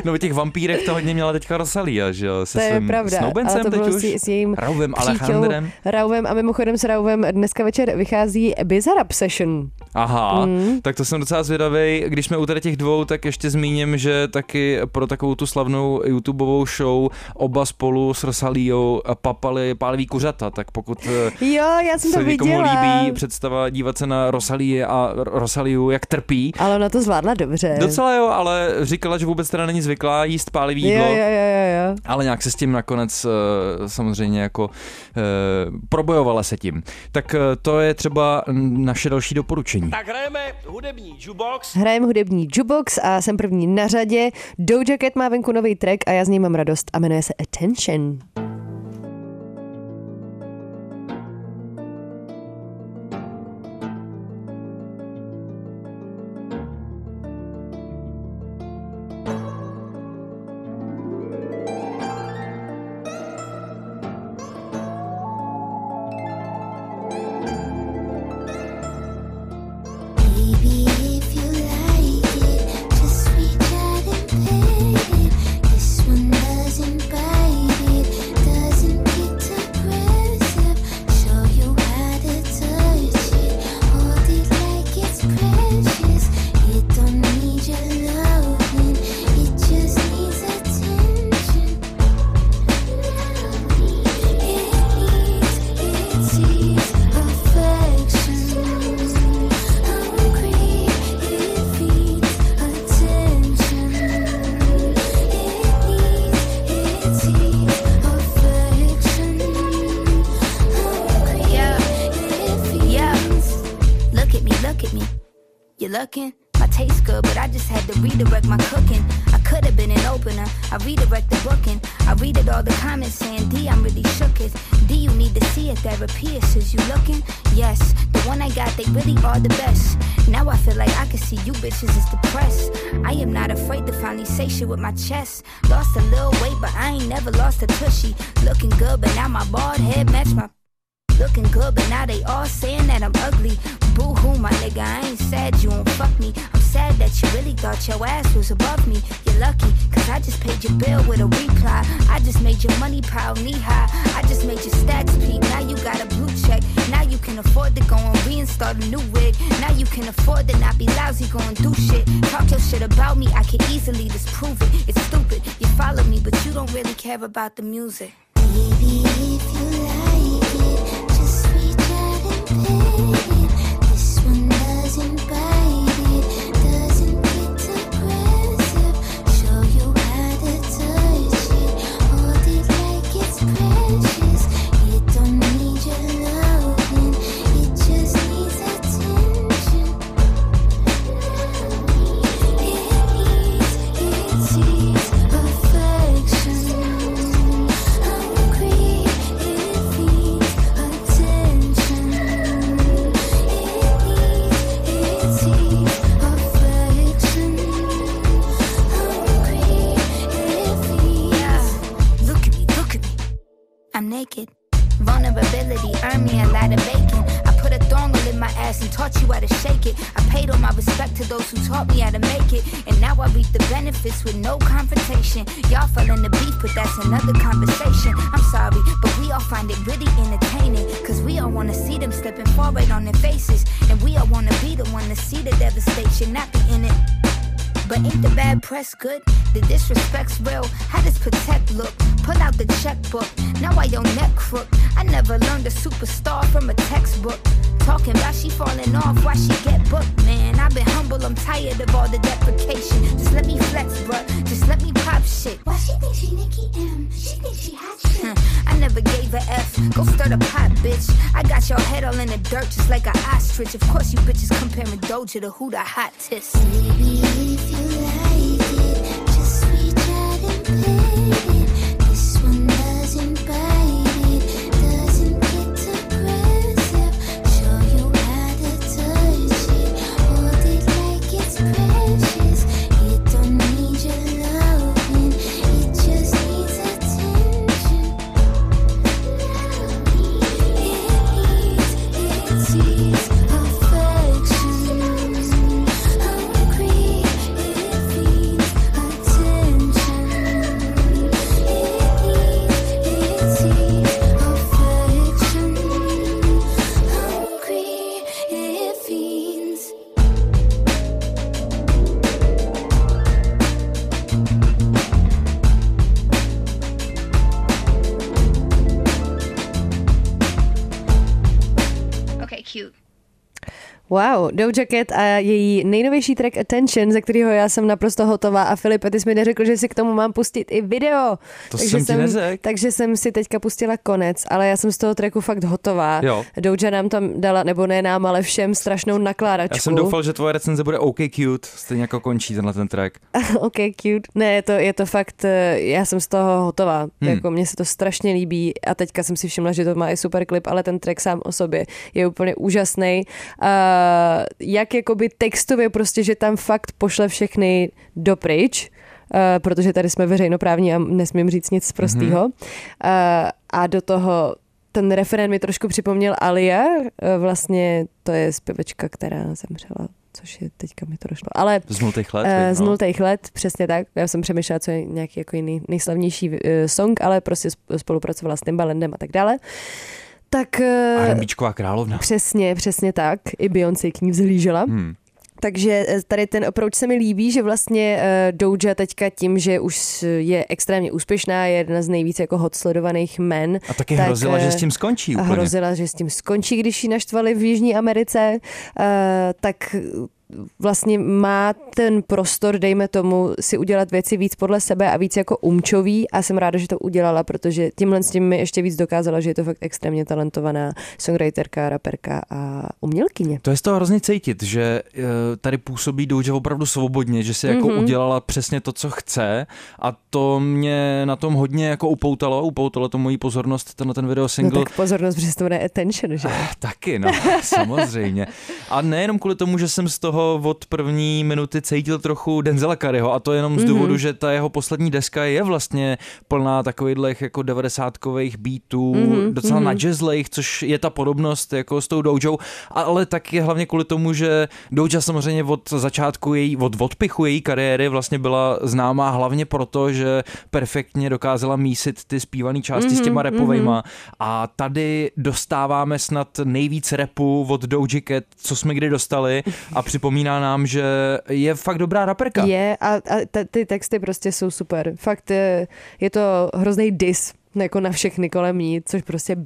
S2: no o těch vampírech to hodně měla teďka Rosalia, že jo? Se
S3: To je
S2: svým
S3: pravda, ale
S2: snoubencem
S3: to
S2: teď
S3: bylo
S2: už?
S3: s, s jejím
S2: Rauvem Alejandrem.
S3: Rauvem a mimochodem s Rauvem dneska večer vychází Bizarrap Session.
S2: Aha,
S3: Mm.
S2: tak to jsem docela zvědavý. Když jsme u tady těch dvou, tak ještě zmíním, že taky pro takovou tu slavnou YouTubeovou show oba spolu s Rosaliou papali pálivý kuřata, tak pokud eh,
S3: Jo, já jsem to
S2: se někomu
S3: viděla.
S2: líbí představa dívat se na Rosalie a Rosaliu, jak trpí,
S3: Ale ona to zvládla dobře.
S2: Docela jo, ale říkala, že vůbec teda není zvyklá jíst pálivý jídlo.
S3: jo, jo, jo, jo.
S2: Ale nějak se s tím nakonec eh, samozřejmě jako eh, probojovala se tím. Tak eh, to je třeba naše další doporučení.
S10: Tak hrajeme hudební jukebox.
S3: Hrajeme hudební jukebox a jsem první na řadě. Doja Cat má venku nový track a já z něj mám radost a jmenuje se Attention.
S6: The. I read it all the comments saying, D, I'm really shook it. D, you need to see a therapist. Is you looking? Yes, the one I got, they really are the best. Now I feel like I can see you bitches is depressed. I am not afraid to finally say shit with my chest. Lost a little weight, but I ain't never lost a tushy. Looking good, but now my bald head match my Looking good, but now they all saying that I'm ugly. Boo hoo, my nigga, I ain't sad you won't fuck me. I'm that you really thought your ass was above me. You're lucky, cause I just paid your bill with a reply. I just made your money pile knee high. I just made your stats peak. Now you got a blue check. Now you can afford to go and reinstall a new wig. Now you can afford to not be lousy, go and do shit. Talk your shit about me, I can easily disprove it. It's stupid, you follow me, but you don't really care about the music.
S11: Baby, and
S6: taught you how to shake it. I paid all my respect to those who taught me how to make it. And now I reap the benefits with no confrontation. Y'all fell in the beef, but that's another conversation. I'm sorry, but we all find it really entertaining. Cause we all wanna see them slipping forward on their faces. And we all wanna be the one to see the devastation, not be in it. But ain't the bad press good? The disrespect's real. How does protect look? Pull out the checkbook. Now I your neck crook. I never learned a superstar from a textbook. Talking about she falling off, why she get booked, man. I've been humble, I'm tired of all the deprecation. Just let me flex, bruh. Just let me pop shit.
S11: Why she think she Nicki M? She think she hot shit. [laughs]
S6: I never gave a F. Go stir the pot, bitch. I got your head all in the dirt just like an ostrich. Of course, you bitches comparing Doja to who the hottest.
S11: Baby, if you like
S3: Wow, Doja Cat a její nejnovější track Attention, ze kterého já jsem naprosto hotová a Filip, ty jsi mi neřekl, že si k tomu mám pustit i video.
S2: To jsem ti neřekl.
S3: takže jsem si teďka pustila konec, ale já jsem z toho tracku fakt hotová.
S2: Jo.
S3: Doja nám tam dala, nebo ne nám, ale všem strašnou nakládačku.
S2: Já jsem doufal, že tvoje recenze bude OK cute, stejně jako končí tenhle ten track. [laughs]
S3: ok, cute. Ne, je to, je to fakt, eh, já jsem z toho hotová.
S2: Hmm.
S3: Jako mně se to strašně líbí a teďka jsem si všimla, že to má i super klip, ale ten track sám o sobě je úplně úžasný. Uh, jak jakoby textově prostě, že tam fakt pošle všechny dopryč, uh, protože tady jsme veřejnoprávní a nesmím říct nic prostýho.
S2: Mhm.
S3: Uh, a do toho ten referent mi trošku připomněl Alia, uh, vlastně to je zpěvačka, která zemřela což je teďka mi to došlo. Ale
S2: Z nultých let,
S3: eh,
S2: viď,
S3: z
S2: no.
S3: nultých let, přesně tak. Já jsem přemýšlela, co je nějaký jako jiný nejslavnější eh, song, ale prostě sp- spolupracovala s Timbalandem a tak dále. Tak eh,
S2: R&Bčková královna.
S3: přesně, přesně tak. I Beyoncé k ní vzhlížela.
S2: Hmm.
S3: Takže eh, tady ten approach se mi líbí, že vlastně eh, Doja teďka tím, že už je extrémně úspěšná, je jedna z nejvíce jako hot sledovaných men.
S2: A taky hrozila, že s tím skončí
S3: a
S2: úplně.
S3: Hrozila, že s tím skončí, když ji naštvali v Jižní Americe. Tak vlastně má ten prostor, dejme tomu, si udělat věci víc podle sebe a víc jako umčový a jsem ráda, že to udělala, protože tímhle s tím mi ještě víc dokázala, že je to fakt extrémně talentovaná songwriterka, raperka a umělkyně.
S2: To je z toho hrozně cítit, že eh, tady působí Doja opravdu svobodně, že si jako
S3: Mhm.
S2: udělala přesně to, co chce a to mě na tom hodně jako upoutalo, upoutalo to moji pozornost, tenhle ten video
S3: No
S2: single.
S3: tak pozornost, protože se to jmenuje Attention, že? [laughs]
S2: Taky, no, samozřejmě. A nejenom kvůli tomu, že jsem z toho od první minuty cítil trochu Denzela Curryho a to jenom z
S3: Mhm.
S2: důvodu, že ta jeho poslední deska je vlastně plná takových jako devadesátkových beatů,
S3: Mhm,
S2: docela
S3: mhm.
S2: na jazzlejch, což je ta podobnost jako s tou Dojou, ale taky hlavně kvůli tomu, že Doja samozřejmě od začátku její, od odpichu její kariéry vlastně byla známá hlavně proto, že perfektně dokázala mísit ty zpívané části s
S3: Mhm,
S2: těma repovejma
S3: mhm.
S2: a tady dostáváme snad nejvíc repu od Doja Cat, co jsme kdy dostali a připomíná nám, že je fakt dobrá raperka.
S3: Je a, a t- ty texty prostě jsou super. Fakt je, je to hrozný dis jako na všechny kolem ní, což prostě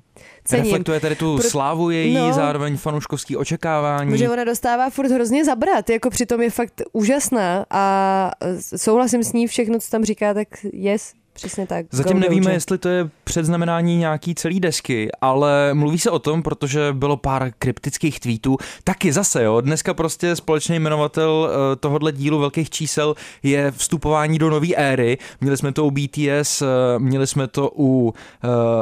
S3: cením.
S2: Reflektuje tady tu
S3: Pro-
S2: slávu její,
S3: No.
S2: zároveň fanouškovský očekávání.
S3: Že ona dostává furt hrozně zabrat, jako přitom je fakt úžasná a souhlasím s ní všechno, co tam říká, tak yes, přesně tak.
S2: Zatím nevíme,
S3: Doja.
S2: jestli to je předznamenání nějaký celý desky, ale mluví se o tom, protože bylo pár kryptických tweetů. Taky zase, jo, dneska prostě společný jmenovatel eh, tohohle dílu velkých čísel je vstupování do nové éry. Měli jsme to u BTS, eh, měli jsme to u uh,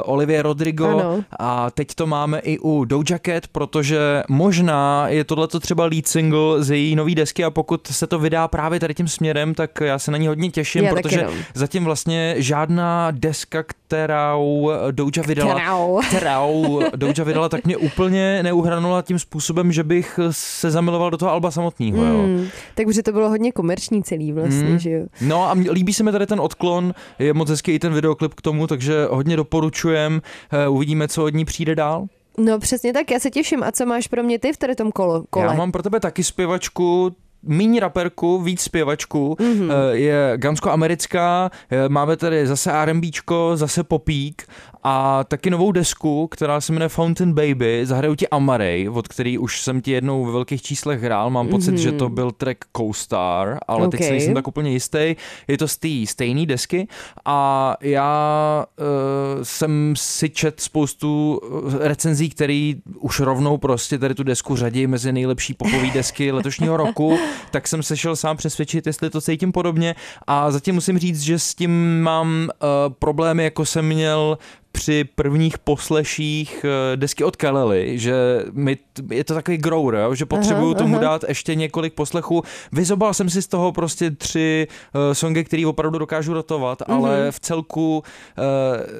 S2: Olivia Rodrigo
S3: Ano.
S2: a teď to máme i u Doja Cat, protože možná je tohleto třeba lead single z její nové desky a pokud se to vydá právě tady tím směrem, tak já se na ní hodně těším,
S3: Já
S2: protože
S3: no.
S2: zatím vlastně žádná deska, kterou Doja vydala,
S3: Kterou. [laughs]
S2: kterou Doja vydala, tak mě úplně neuhranula tím způsobem, že bych se zamiloval do toho alba samotného. Jo.
S3: Hmm, tak protože to bylo hodně komerční celý vlastně,
S2: Hmm.
S3: že jo.
S2: No a mě- líbí se mi tady ten odklon, je moc hezký i ten videoklip k tomu, takže hodně doporučujem, Eh, uvidíme, co od ní přijde dál.
S3: No přesně tak, já se těším. A co máš pro mě ty v tady tom kolo, kole?
S2: Já mám pro tebe taky zpěvačku, míň raperku, víc zpěvačku,
S3: Mhm.
S2: mm-hmm. je gansko-americká, eh, máme tady zase R&Bčko, zase popík a taky novou desku, která se jmenuje Fountain Baby, zahrajou ti Amarej, od který už jsem ti jednou ve velkých číslech hrál, mám pocit,
S3: Mhm.
S2: že to byl track Co-Star, ale okay. teď si nejsem tak úplně jistý, je to z té stejné desky. A já uh, jsem si čet spoustu eh, recenzí, který už rovnou prostě tady tu desku řadí mezi nejlepší popové desky [laughs] letošního roku, tak jsem se šel sám přesvědčit, jestli to cítím podobně. A zatím musím říct, že s tím mám uh, problémy, jako jsem měl při prvních posleších eh, desky od Kelly, že mi, je to takový grower, jo? že potřebuju
S3: Aha,
S2: tomu
S3: aha.
S2: dát ještě několik poslechů. Vyzobal jsem si z toho prostě tři uh, songy, který opravdu dokážu rotovat,
S3: Mhm.
S2: ale v celku uh,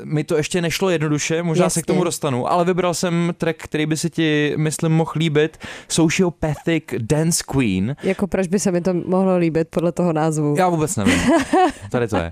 S2: mi to ještě nešlo jednoduše, možná se k
S3: Jasně.
S2: tomu dostanu, ale vybral jsem track, který by se ti, myslím, mohl líbit, Sociopathic Dance Queen.
S3: Jako proč by se mi to mohlo líbit podle toho názvu?
S2: Já vůbec nevím. [laughs] Tady to je.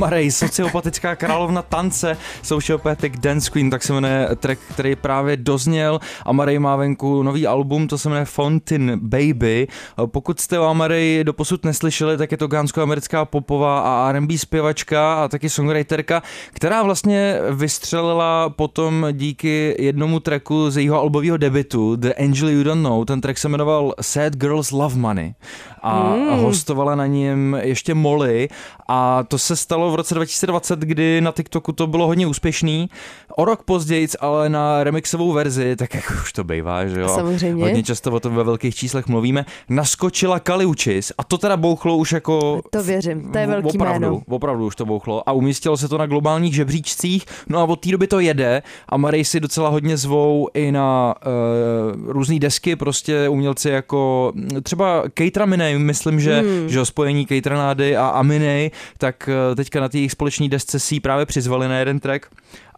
S2: Amaray, sociopatická královna tance, Sociopathic Dance Queen, tak se jmenuje track, který právě dozněl. Amaray má venku nový album, to se jmenuje Fountain Baby. Pokud jste o Amaray doposud neslyšeli, tak je to gánsko-americká popová a R&B zpěvačka a taky songwriterka, která vlastně vystřelila potom díky jednomu tracku z jejího albového debitu The Angel You Don't Know. Ten track se jmenoval Sad Girls Love Money a
S3: Mm.
S2: hostovala na něm ještě Molly a to se stalo v roce 2020, kdy na TikToku to bylo hodně úspěšný. O rok později, ale na remixovou verzi, tak jak už to bývá, že jo?
S3: Samozřejmě.
S2: Hodně často o tom ve velkých číslech mluvíme. Naskočila Kaliučis a to teda bouchlo už jako
S3: To věřím, to je velký
S2: opravdu,
S3: jméno.
S2: Opravdu už to bouchlo a umístilo se to na globálních žebříčcích, no a od té doby to jede a Marej si docela hodně zvou i na uh, různé desky, prostě umělci jako třeba Keitra Minej, myslím, že,
S3: Hmm.
S2: že spojení Keitranády a Aminej, tak uh, teďka na té jejich společné desce si právě přizvali na jeden track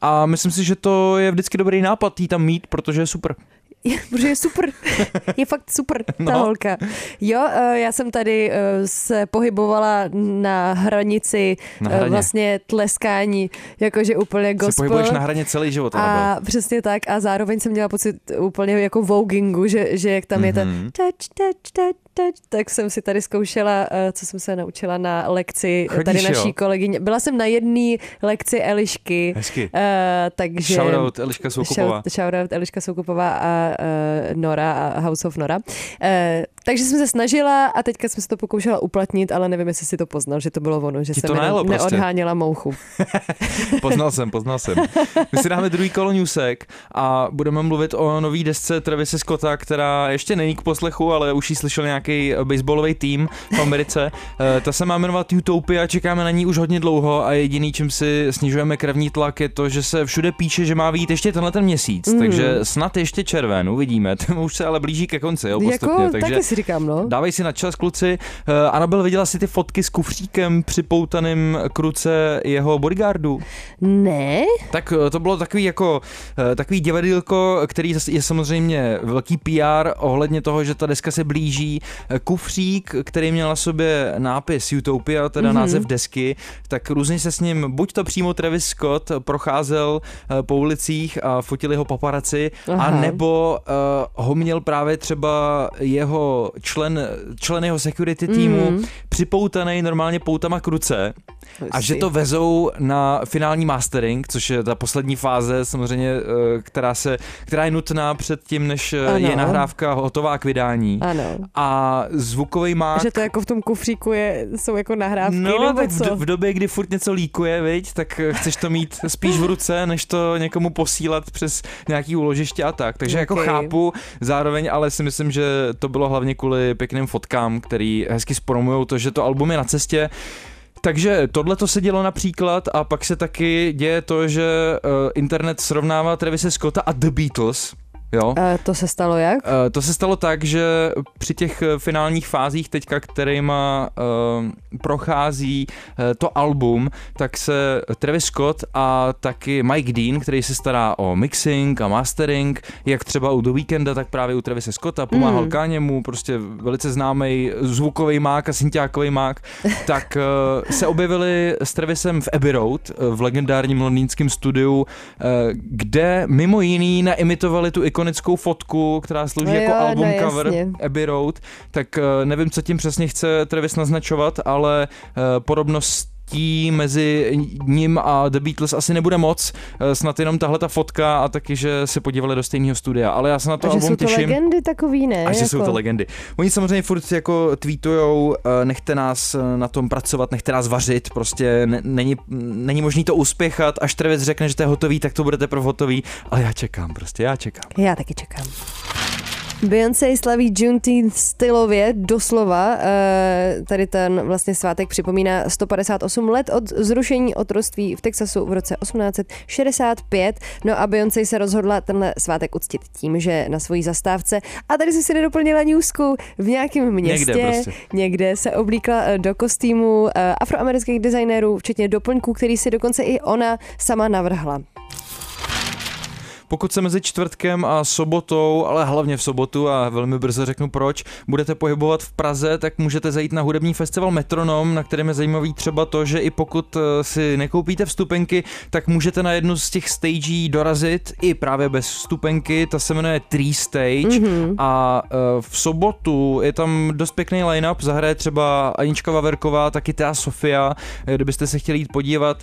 S2: a myslím si, že to je vždycky dobrý nápad jí tam mít, protože je super.
S3: Je, protože je super. [laughs] Je fakt super, ta
S2: No.
S3: holka. Jo, eh, já jsem tady eh, se pohybovala na hranici
S2: Na
S3: eh,
S2: hraně.
S3: vlastně tleskání, jakože úplně
S2: Se
S3: gospel.
S2: pohybuješ na hraně celý život,
S3: a přesně tak a zároveň jsem měla pocit úplně jako vogingu, že, že jak tam je ten
S2: Mhm.
S3: touch, touch, touch, touch, tak jsem si tady zkoušela, eh, co jsem se naučila na lekci
S2: Chodíš,
S3: tady naší
S2: jo?
S3: kolegyně. Byla jsem na jedné lekci Elišky,
S2: Hezky.
S3: eh, takže...
S2: Shoutout Eliška Soukupová.
S3: Shout- Shoutout Eliška Soukupová a uh, Nora a House of Nora. Uh, takže jsem se snažila a teďka jsem se to pokoušela uplatnit, ale nevím, jestli si to poznal, že to bylo ono, že
S2: Ti
S3: jsem
S2: to najelo prostě.
S3: neodháněla mouchu. [laughs]
S2: Poznal jsem, poznal jsem. My si dáme druhý kolo newsek a budeme mluvit o nový desce Travise Scotta, která ještě není k poslechu, ale už ji slyšel nějaký baseballový tým v Americe. Eh, Ta se má jmenovat Utopia, čekáme na ní už hodně dlouho a jediný, čím si snižujeme krevní tlak, je to, že se všude píše, že má být ještě tenhle ten měsíc,
S3: Mm.
S2: takže snad ještě červen, uvidíme. [laughs] Ten už se ale blíží ke konci, jo, postupně.
S3: jako,
S2: takže
S3: taky si říkám, no.
S2: Dávej si na čas, kluci. Uh, Anabel, viděla si ty fotky s kufříkem připoutaným k ruce jeho bodyguardu?
S3: Ne?
S2: Tak eh, to bylo takový jako eh, takový divadýlko, který je samozřejmě velký PR ohledně toho, že ta deska se blíží. Eh, Kufřík, který měl na sobě nápis Utopia, teda
S3: Mhm.
S2: mm-hmm. název desky, tak různě se s ním, buď to přímo Travis Scott procházel eh, po ulicích a fotili ho paparaci,
S3: Aha.
S2: a nebo uh, ho měl právě třeba jeho člen, člen jeho security týmu
S3: Mm.
S2: mm. připoutaný normálně poutama k ruce a že to vezou na finální mastering, což je ta poslední fáze samozřejmě, která, se, která je nutná před tím, než
S3: Ano.
S2: je nahrávka hotová k vydání.
S3: Ano.
S2: A zvukový mák...
S3: Že to jako v tom kufříku je, jsou jako nahrávky,
S2: No,
S3: nebo
S2: tak v,
S3: co?
S2: do, v době, kdy furt něco líkuje, viď, tak eh, chceš to mít [laughs] spíš v ruce, než to někomu posílat přes nějaký úložiště a tak. Takže jako
S3: Ok.
S2: chápu, zároveň ale si myslím, že to bylo hlavně kvůli pěkným fotkám, který hezky zpromujou to, že to album je na cestě. Takže tohle to se dělo například a pak se taky děje to, že uh, internet srovnává Travise Scotta a The Beatles. Jo?
S3: Uh, to se stalo jak?
S2: Eh, To se stalo tak, že při těch eh, finálních fázích teďka, kterýma uh, prochází uh, to album, tak se Travis Scott a taky Mike Dean, který se stará o mixing a mastering, jak třeba u The Weekenda, tak právě u Travise Scotta, pomáhal
S3: Mm.
S2: Káněmu, prostě velice známý zvukový mák a synťákový mák, [laughs] tak uh, se objevili s Travisem v Abbey Road, eh, v legendárním londýnském studiu, eh, kde mimo jiný naimitovali tu ikonickou fotku, která slouží
S3: No
S2: jako
S3: jo,
S2: album
S3: no
S2: cover
S3: jasně.
S2: Abbey Road, tak eh, nevím, co tím přesně chce Travis naznačovat, ale eh, podobnost mezi ním a The Beatles asi nebude moc, eh, snad jenom tahle ta fotka a taky, že se podívali do stejného studia, ale já se na to
S3: A
S2: album
S3: jsou to
S2: těším.
S3: legendy takový, ne?
S2: A že
S3: jako...
S2: jsou to legendy. Oni samozřejmě furt jako tweetujou, eh, nechte nás eh, na tom pracovat, nechte nás vařit, prostě ne, není, není možný to uspěchat, až Travis řekne, že to je hotový, tak to bude teprve hotový, ale já čekám prostě, já čekám.
S3: Já taky čekám. Beyoncé slaví Juneteenth stylově, doslova. Eh, Tady ten vlastně svátek připomíná 158 let od zrušení otroctví v Texasu v roce 1865. No a Beyoncé se rozhodla tenhle svátek uctit tím, že na svojí zastávce, a tady si si nedoplnila newsku, v nějakém městě,
S2: Někde prostě.
S3: někde se oblíkla eh, do kostýmu eh, afroamerických designérů, včetně doplňků, který si dokonce i ona sama navrhla.
S2: Pokud se mezi čtvrtkem a sobotou, ale hlavně v sobotu a velmi brzo řeknu proč, budete pohybovat v Praze, tak můžete zajít na hudební festival Metronom, na kterém je zajímavý třeba to, že i pokud eh, si nekoupíte vstupenky, tak můžete na jednu z těch stagí dorazit i právě bez vstupenky, ta se jmenuje Tree Stage mm-hmm. a eh, v sobotu je tam dost pěkný line-up, zahraje třeba Anička Vaverková, taky Tea Sofia, eh, kdybyste se chtěli jít podívat.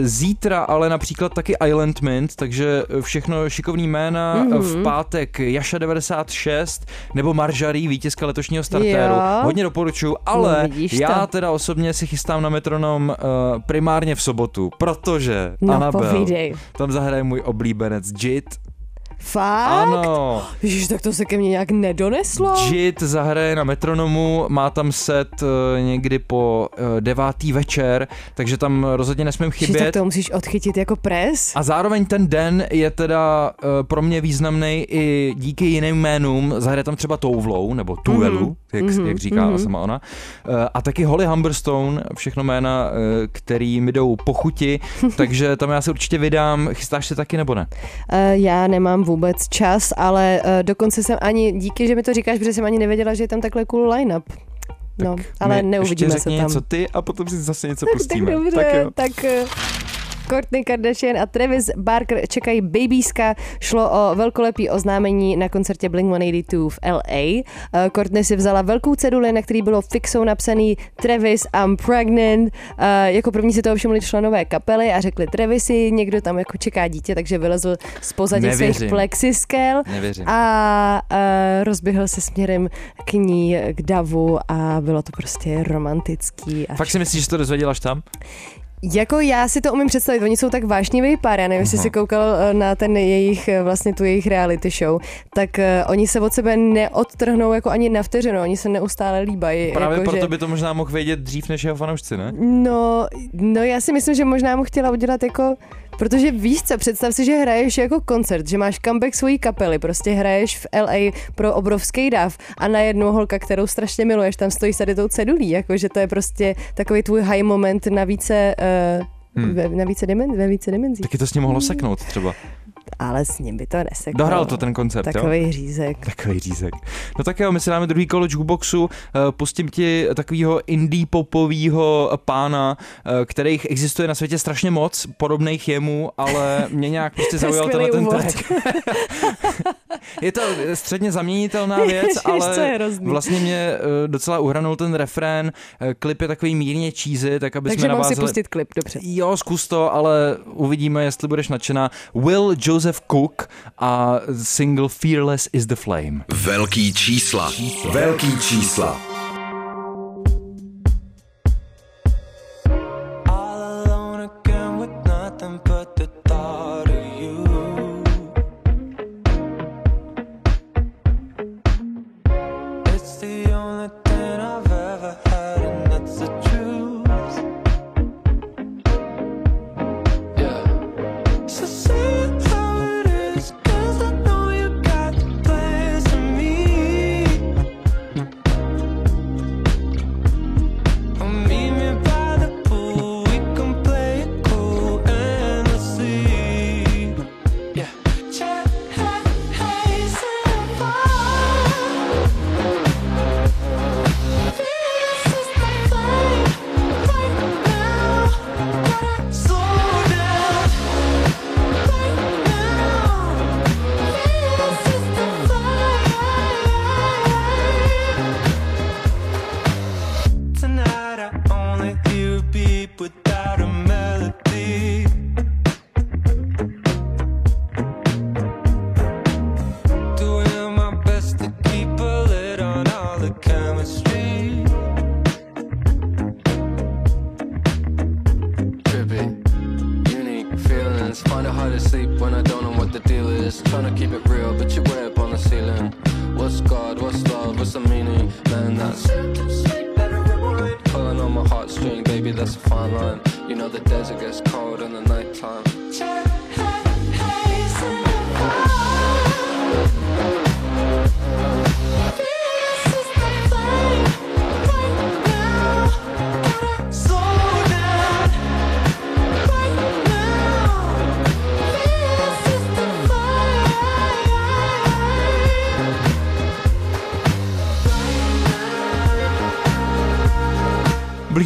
S2: Zítra ale například taky Island Mint, takže všechno šikovný jména.
S3: Mhm.
S2: V pátek Jaša 96 nebo Maržarí, vítězka letošního startéru.
S3: Jo.
S2: Hodně doporučuju, ale
S3: No,
S2: já
S3: to.
S2: teda osobně si chystám na metronom uh, primárně v sobotu, protože
S3: No,
S2: Anabel,
S3: povídej.
S2: tam zahraje můj oblíbenec Jit.
S3: Fakt?
S2: Ano.
S3: Ježiš, tak to se ke mně nějak nedoneslo.
S2: Jit zahraje na metronomu, má tam set eh, někdy po eh, devátý večer, takže tam rozhodně nesmím
S3: Ježiš, tak
S2: chybět.
S3: to musíš odchytit jako pres.
S2: A zároveň ten den je teda uh, pro mě významný i díky jiným jménům. Zahraje tam třeba Touvlou, nebo Tuelu,
S3: Mhm.
S2: Jak,
S3: Mhm.
S2: jak říká
S3: Mhm.
S2: sama ona. Uh, a taky Holly Humberstone, všechno jména, uh, který mi jdou po chuti, [laughs] takže tam já se určitě vydám. Chystáš se taky nebo ne?
S3: Uh, já nemám vůbec čas, ale dokonce jsem ani, díky, že mi to říkáš, protože jsem ani nevěděla, že je tam takhle cool line-up. No, ale neuvidíme
S2: ještě
S3: se
S2: řekni
S3: tam.
S2: něco ty a potom si zase něco
S3: tak,
S2: pustíme.
S3: tak dobře,
S2: Tak jo.
S3: tak eh, Kourtney Kardashian a Travis Barker čekají babíska. Šlo o velkolepý oznámení na koncertě Blink-182 v LA. Eh, Kourtney si vzala velkou ceduli, na který bylo fixou napsaný Travis, I'm pregnant. Eh, Jako první si toho všimli členové kapely a řekli Travisi, někdo tam jako čeká dítě, takže vylezl z pozadí svých plexiskel
S2: Nevěřím.
S3: a uh, rozběhl se směrem k ní, k davu a bylo to prostě romantický. A
S2: Fakt si myslíš, že to dozvěděla až tam?
S3: Jako já si to umím představit, oni jsou tak vášnivý pár, já nevím, jestli
S2: Aha.
S3: jsi koukal eh, na ten jejich, eh, vlastně tu jejich reality show, tak eh, oni se od sebe neodtrhnou jako ani na vteřinu, oni se neustále líbají.
S2: Právě
S3: jako,
S2: proto
S3: že...
S2: by to možná mohl vědět dřív než jeho fanoušci, ne?
S3: No, no já si myslím, že možná mu chtěla udělat jako, protože víš co, představ si, že hraješ jako koncert, že máš comeback svojí kapely, prostě hraješ v LA pro obrovský dav a najednou holka, kterou strašně miluješ, tam stojí s tady tou cedulí, jako že to je prostě takový tvůj high moment na více, uh,
S2: Hmm.
S3: ve, na více dimen, ve více dimenzích.
S2: Taky to s ním mohlo seknout třeba.
S3: Ale s ním by to neseklo.
S2: Dohrál to ten koncert, jo?
S3: Takový řízek.
S2: Takový řízek. No tak jo, my si dáme druhý kolo jukeboxu, eh, pustím ti takového indie popového pána, eh, kterých existuje na světě strašně moc, podobných jemu, ale mě nějak prostě [laughs] zaujal tenhle ten track. [laughs] [laughs] je to středně zaměnitelná [laughs] věc,
S3: Ježiš,
S2: ale vlastně mě eh, docela uhranul ten refrén, Eh, klip je takový mírně cheesy, tak aby
S3: Takže
S2: jsme
S3: mám si
S2: navázali...
S3: pustit klip, dobře.
S2: Jo, zkus to, ale uvidíme, jestli budeš nadšená. Will Joseph Cook a single Fearless is the Flame.
S1: Velký čísla. Velký čísla.
S4: And I've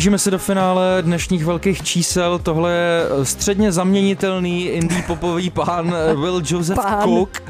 S2: Blížíme se do finále dnešních velkých čísel. Tohle je středně zaměnitelný indie popový pán eh, Will Joseph
S3: Pán.
S2: Cook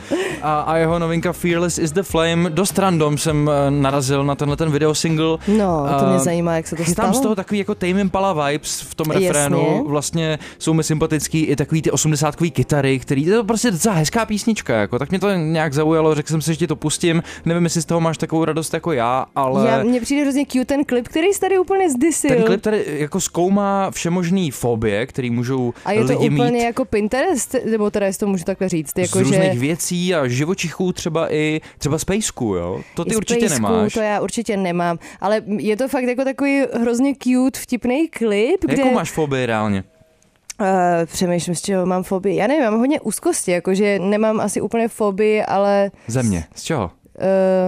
S2: a, a jeho novinka Fearless is the Flame. Dost random jsem eh, narazil na tenhle ten video single.
S3: No, to mě
S2: Eh,
S3: zajímá, jak se to stalo.
S2: z toho takový jako Tame Impala vibes v tom refrénu.
S3: Jasně.
S2: Vlastně jsou mi sympatický i takový ty 80 kytary, který to je prostě docela hezká písnička. Jako, tak mě to nějak zaujalo, řekl jsem si, že ti to pustím. Nevím, jestli z toho máš takovou radost jako já, ale...
S3: Já, mně přijde hrozně cute ten klip, který jsi tady úplně zdisil.
S2: Ten klip tady jako zkoumá všemožný fobie, který můžou
S3: A je to
S2: lidi
S3: úplně
S2: mít
S3: jako Pinterest, nebo teda jestli to můžu takhle říct,
S2: z
S3: jako
S2: různých
S3: že...
S2: věcí a živočichů třeba i třeba Spacku, jo? To ty
S3: i
S2: určitě
S3: Spacku,
S2: nemáš.
S3: To já určitě nemám, ale je to fakt jako takový hrozně cute, vtipný klip, kde...
S2: Jakou máš fobii reálně?
S3: Uh, přemýšlím, z čeho mám fobii. Já nevím, mám hodně úzkosti, jakože nemám asi úplně fobii, ale
S2: Země. Z čeho?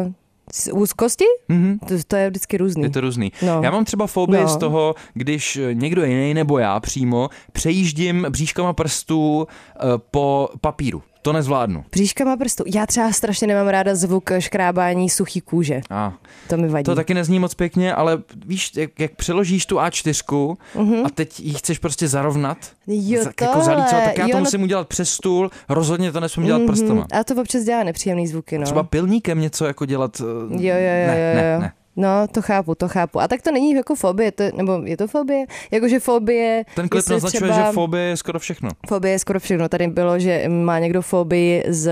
S3: uh, z úzkosti?
S2: Mhm.
S3: To, to je vždycky různý.
S2: Je to různý.
S3: No.
S2: Já mám třeba fobii
S3: No.
S2: z toho, když někdo jiný nebo já přímo přejíždím bříškama prstů eh, po papíru. To nezvládnu.
S3: Bříškama prstu. Já třeba strašně nemám ráda zvuk škrábání suchý kůže.
S2: A
S3: To mi vadí.
S2: to taky nezní moc pěkně, ale víš, jak, jak přeložíš tu A4 a teď ji chceš prostě zarovnat,
S3: Mhm. Jo,
S2: za- jako zalícovat, tak já
S3: Jo,
S2: to
S3: no-
S2: musím udělat přes stůl, rozhodně to nesmím dělat
S3: Mhm.
S2: prstama.
S3: A to občas dělá nepříjemný zvuky, no.
S2: Třeba pilníkem něco jako dělat. eh,
S3: Jo, jo, jo,
S2: ne,
S3: jo,
S2: ne,
S3: jo.
S2: ne.
S3: No, to chápu, to chápu. A tak to není jako fobie, to, nebo je to fobie? Jakože fobie...
S2: Ten klip naznačuje,
S3: třeba,
S2: že fobie je skoro všechno.
S3: Fobie je skoro všechno. Tady bylo, že má někdo fobii z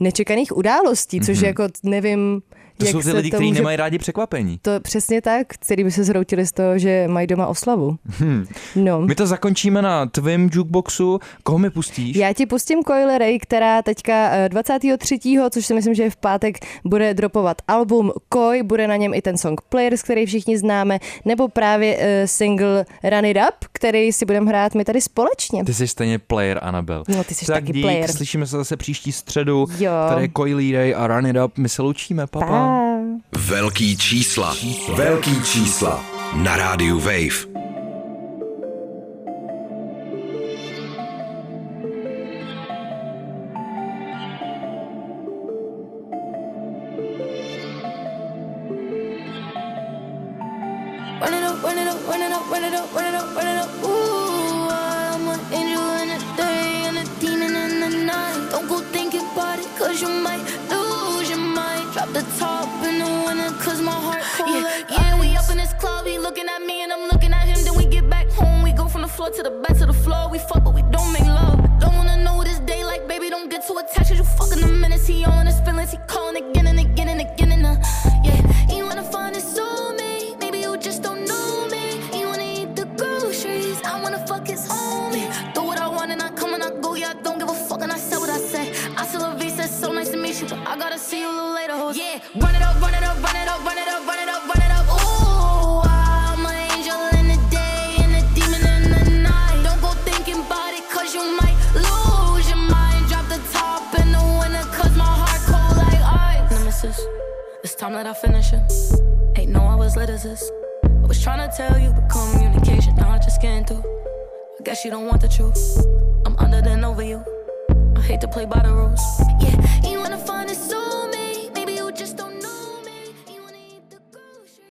S3: nečekaných událostí, což
S2: Mhm.
S3: jako nevím,
S2: To
S3: jak
S2: jsou ty lidi, kteří
S3: může...
S2: nemají rádi překvapení.
S3: To přesně tak, který by se zhroutili z toho, že mají doma oslavu. No.
S2: My to zakončíme na tvém jukeboxu. Koho mi pustíš?
S3: Já ti pustím Coily Ray, která teďka eh, 23., což si myslím, že je v pátek, bude dropovat album Koi, bude na něm i ten song Players, který všichni známe, nebo právě uh, single Run It Up, který si budeme hrát my tady společně.
S2: Ty jsi stejně player, Anabel.
S3: No, ty jsi
S2: tak
S3: taky
S2: dík,
S3: player.
S2: slyšíme se zase příští středu.
S3: Jo.
S2: Tady je Coily Ray a Run It Up. My se loučíme, papa.
S3: Pa.
S1: Velký čísla. Velký čísla. Na rádiu Wave.
S12: Floor to the back to the floor. We fuck, but we don't make love. Don't wanna know this day, like baby, don't get too attached. you fucking the minutes, he in his feelings, he time that I finish it. Ain't know I was lit as this. I was trying to tell you, but communication, I just can't do. I guess you don't want the truth. I'm under then over you. I hate to play by the rules. Yeah, you wanna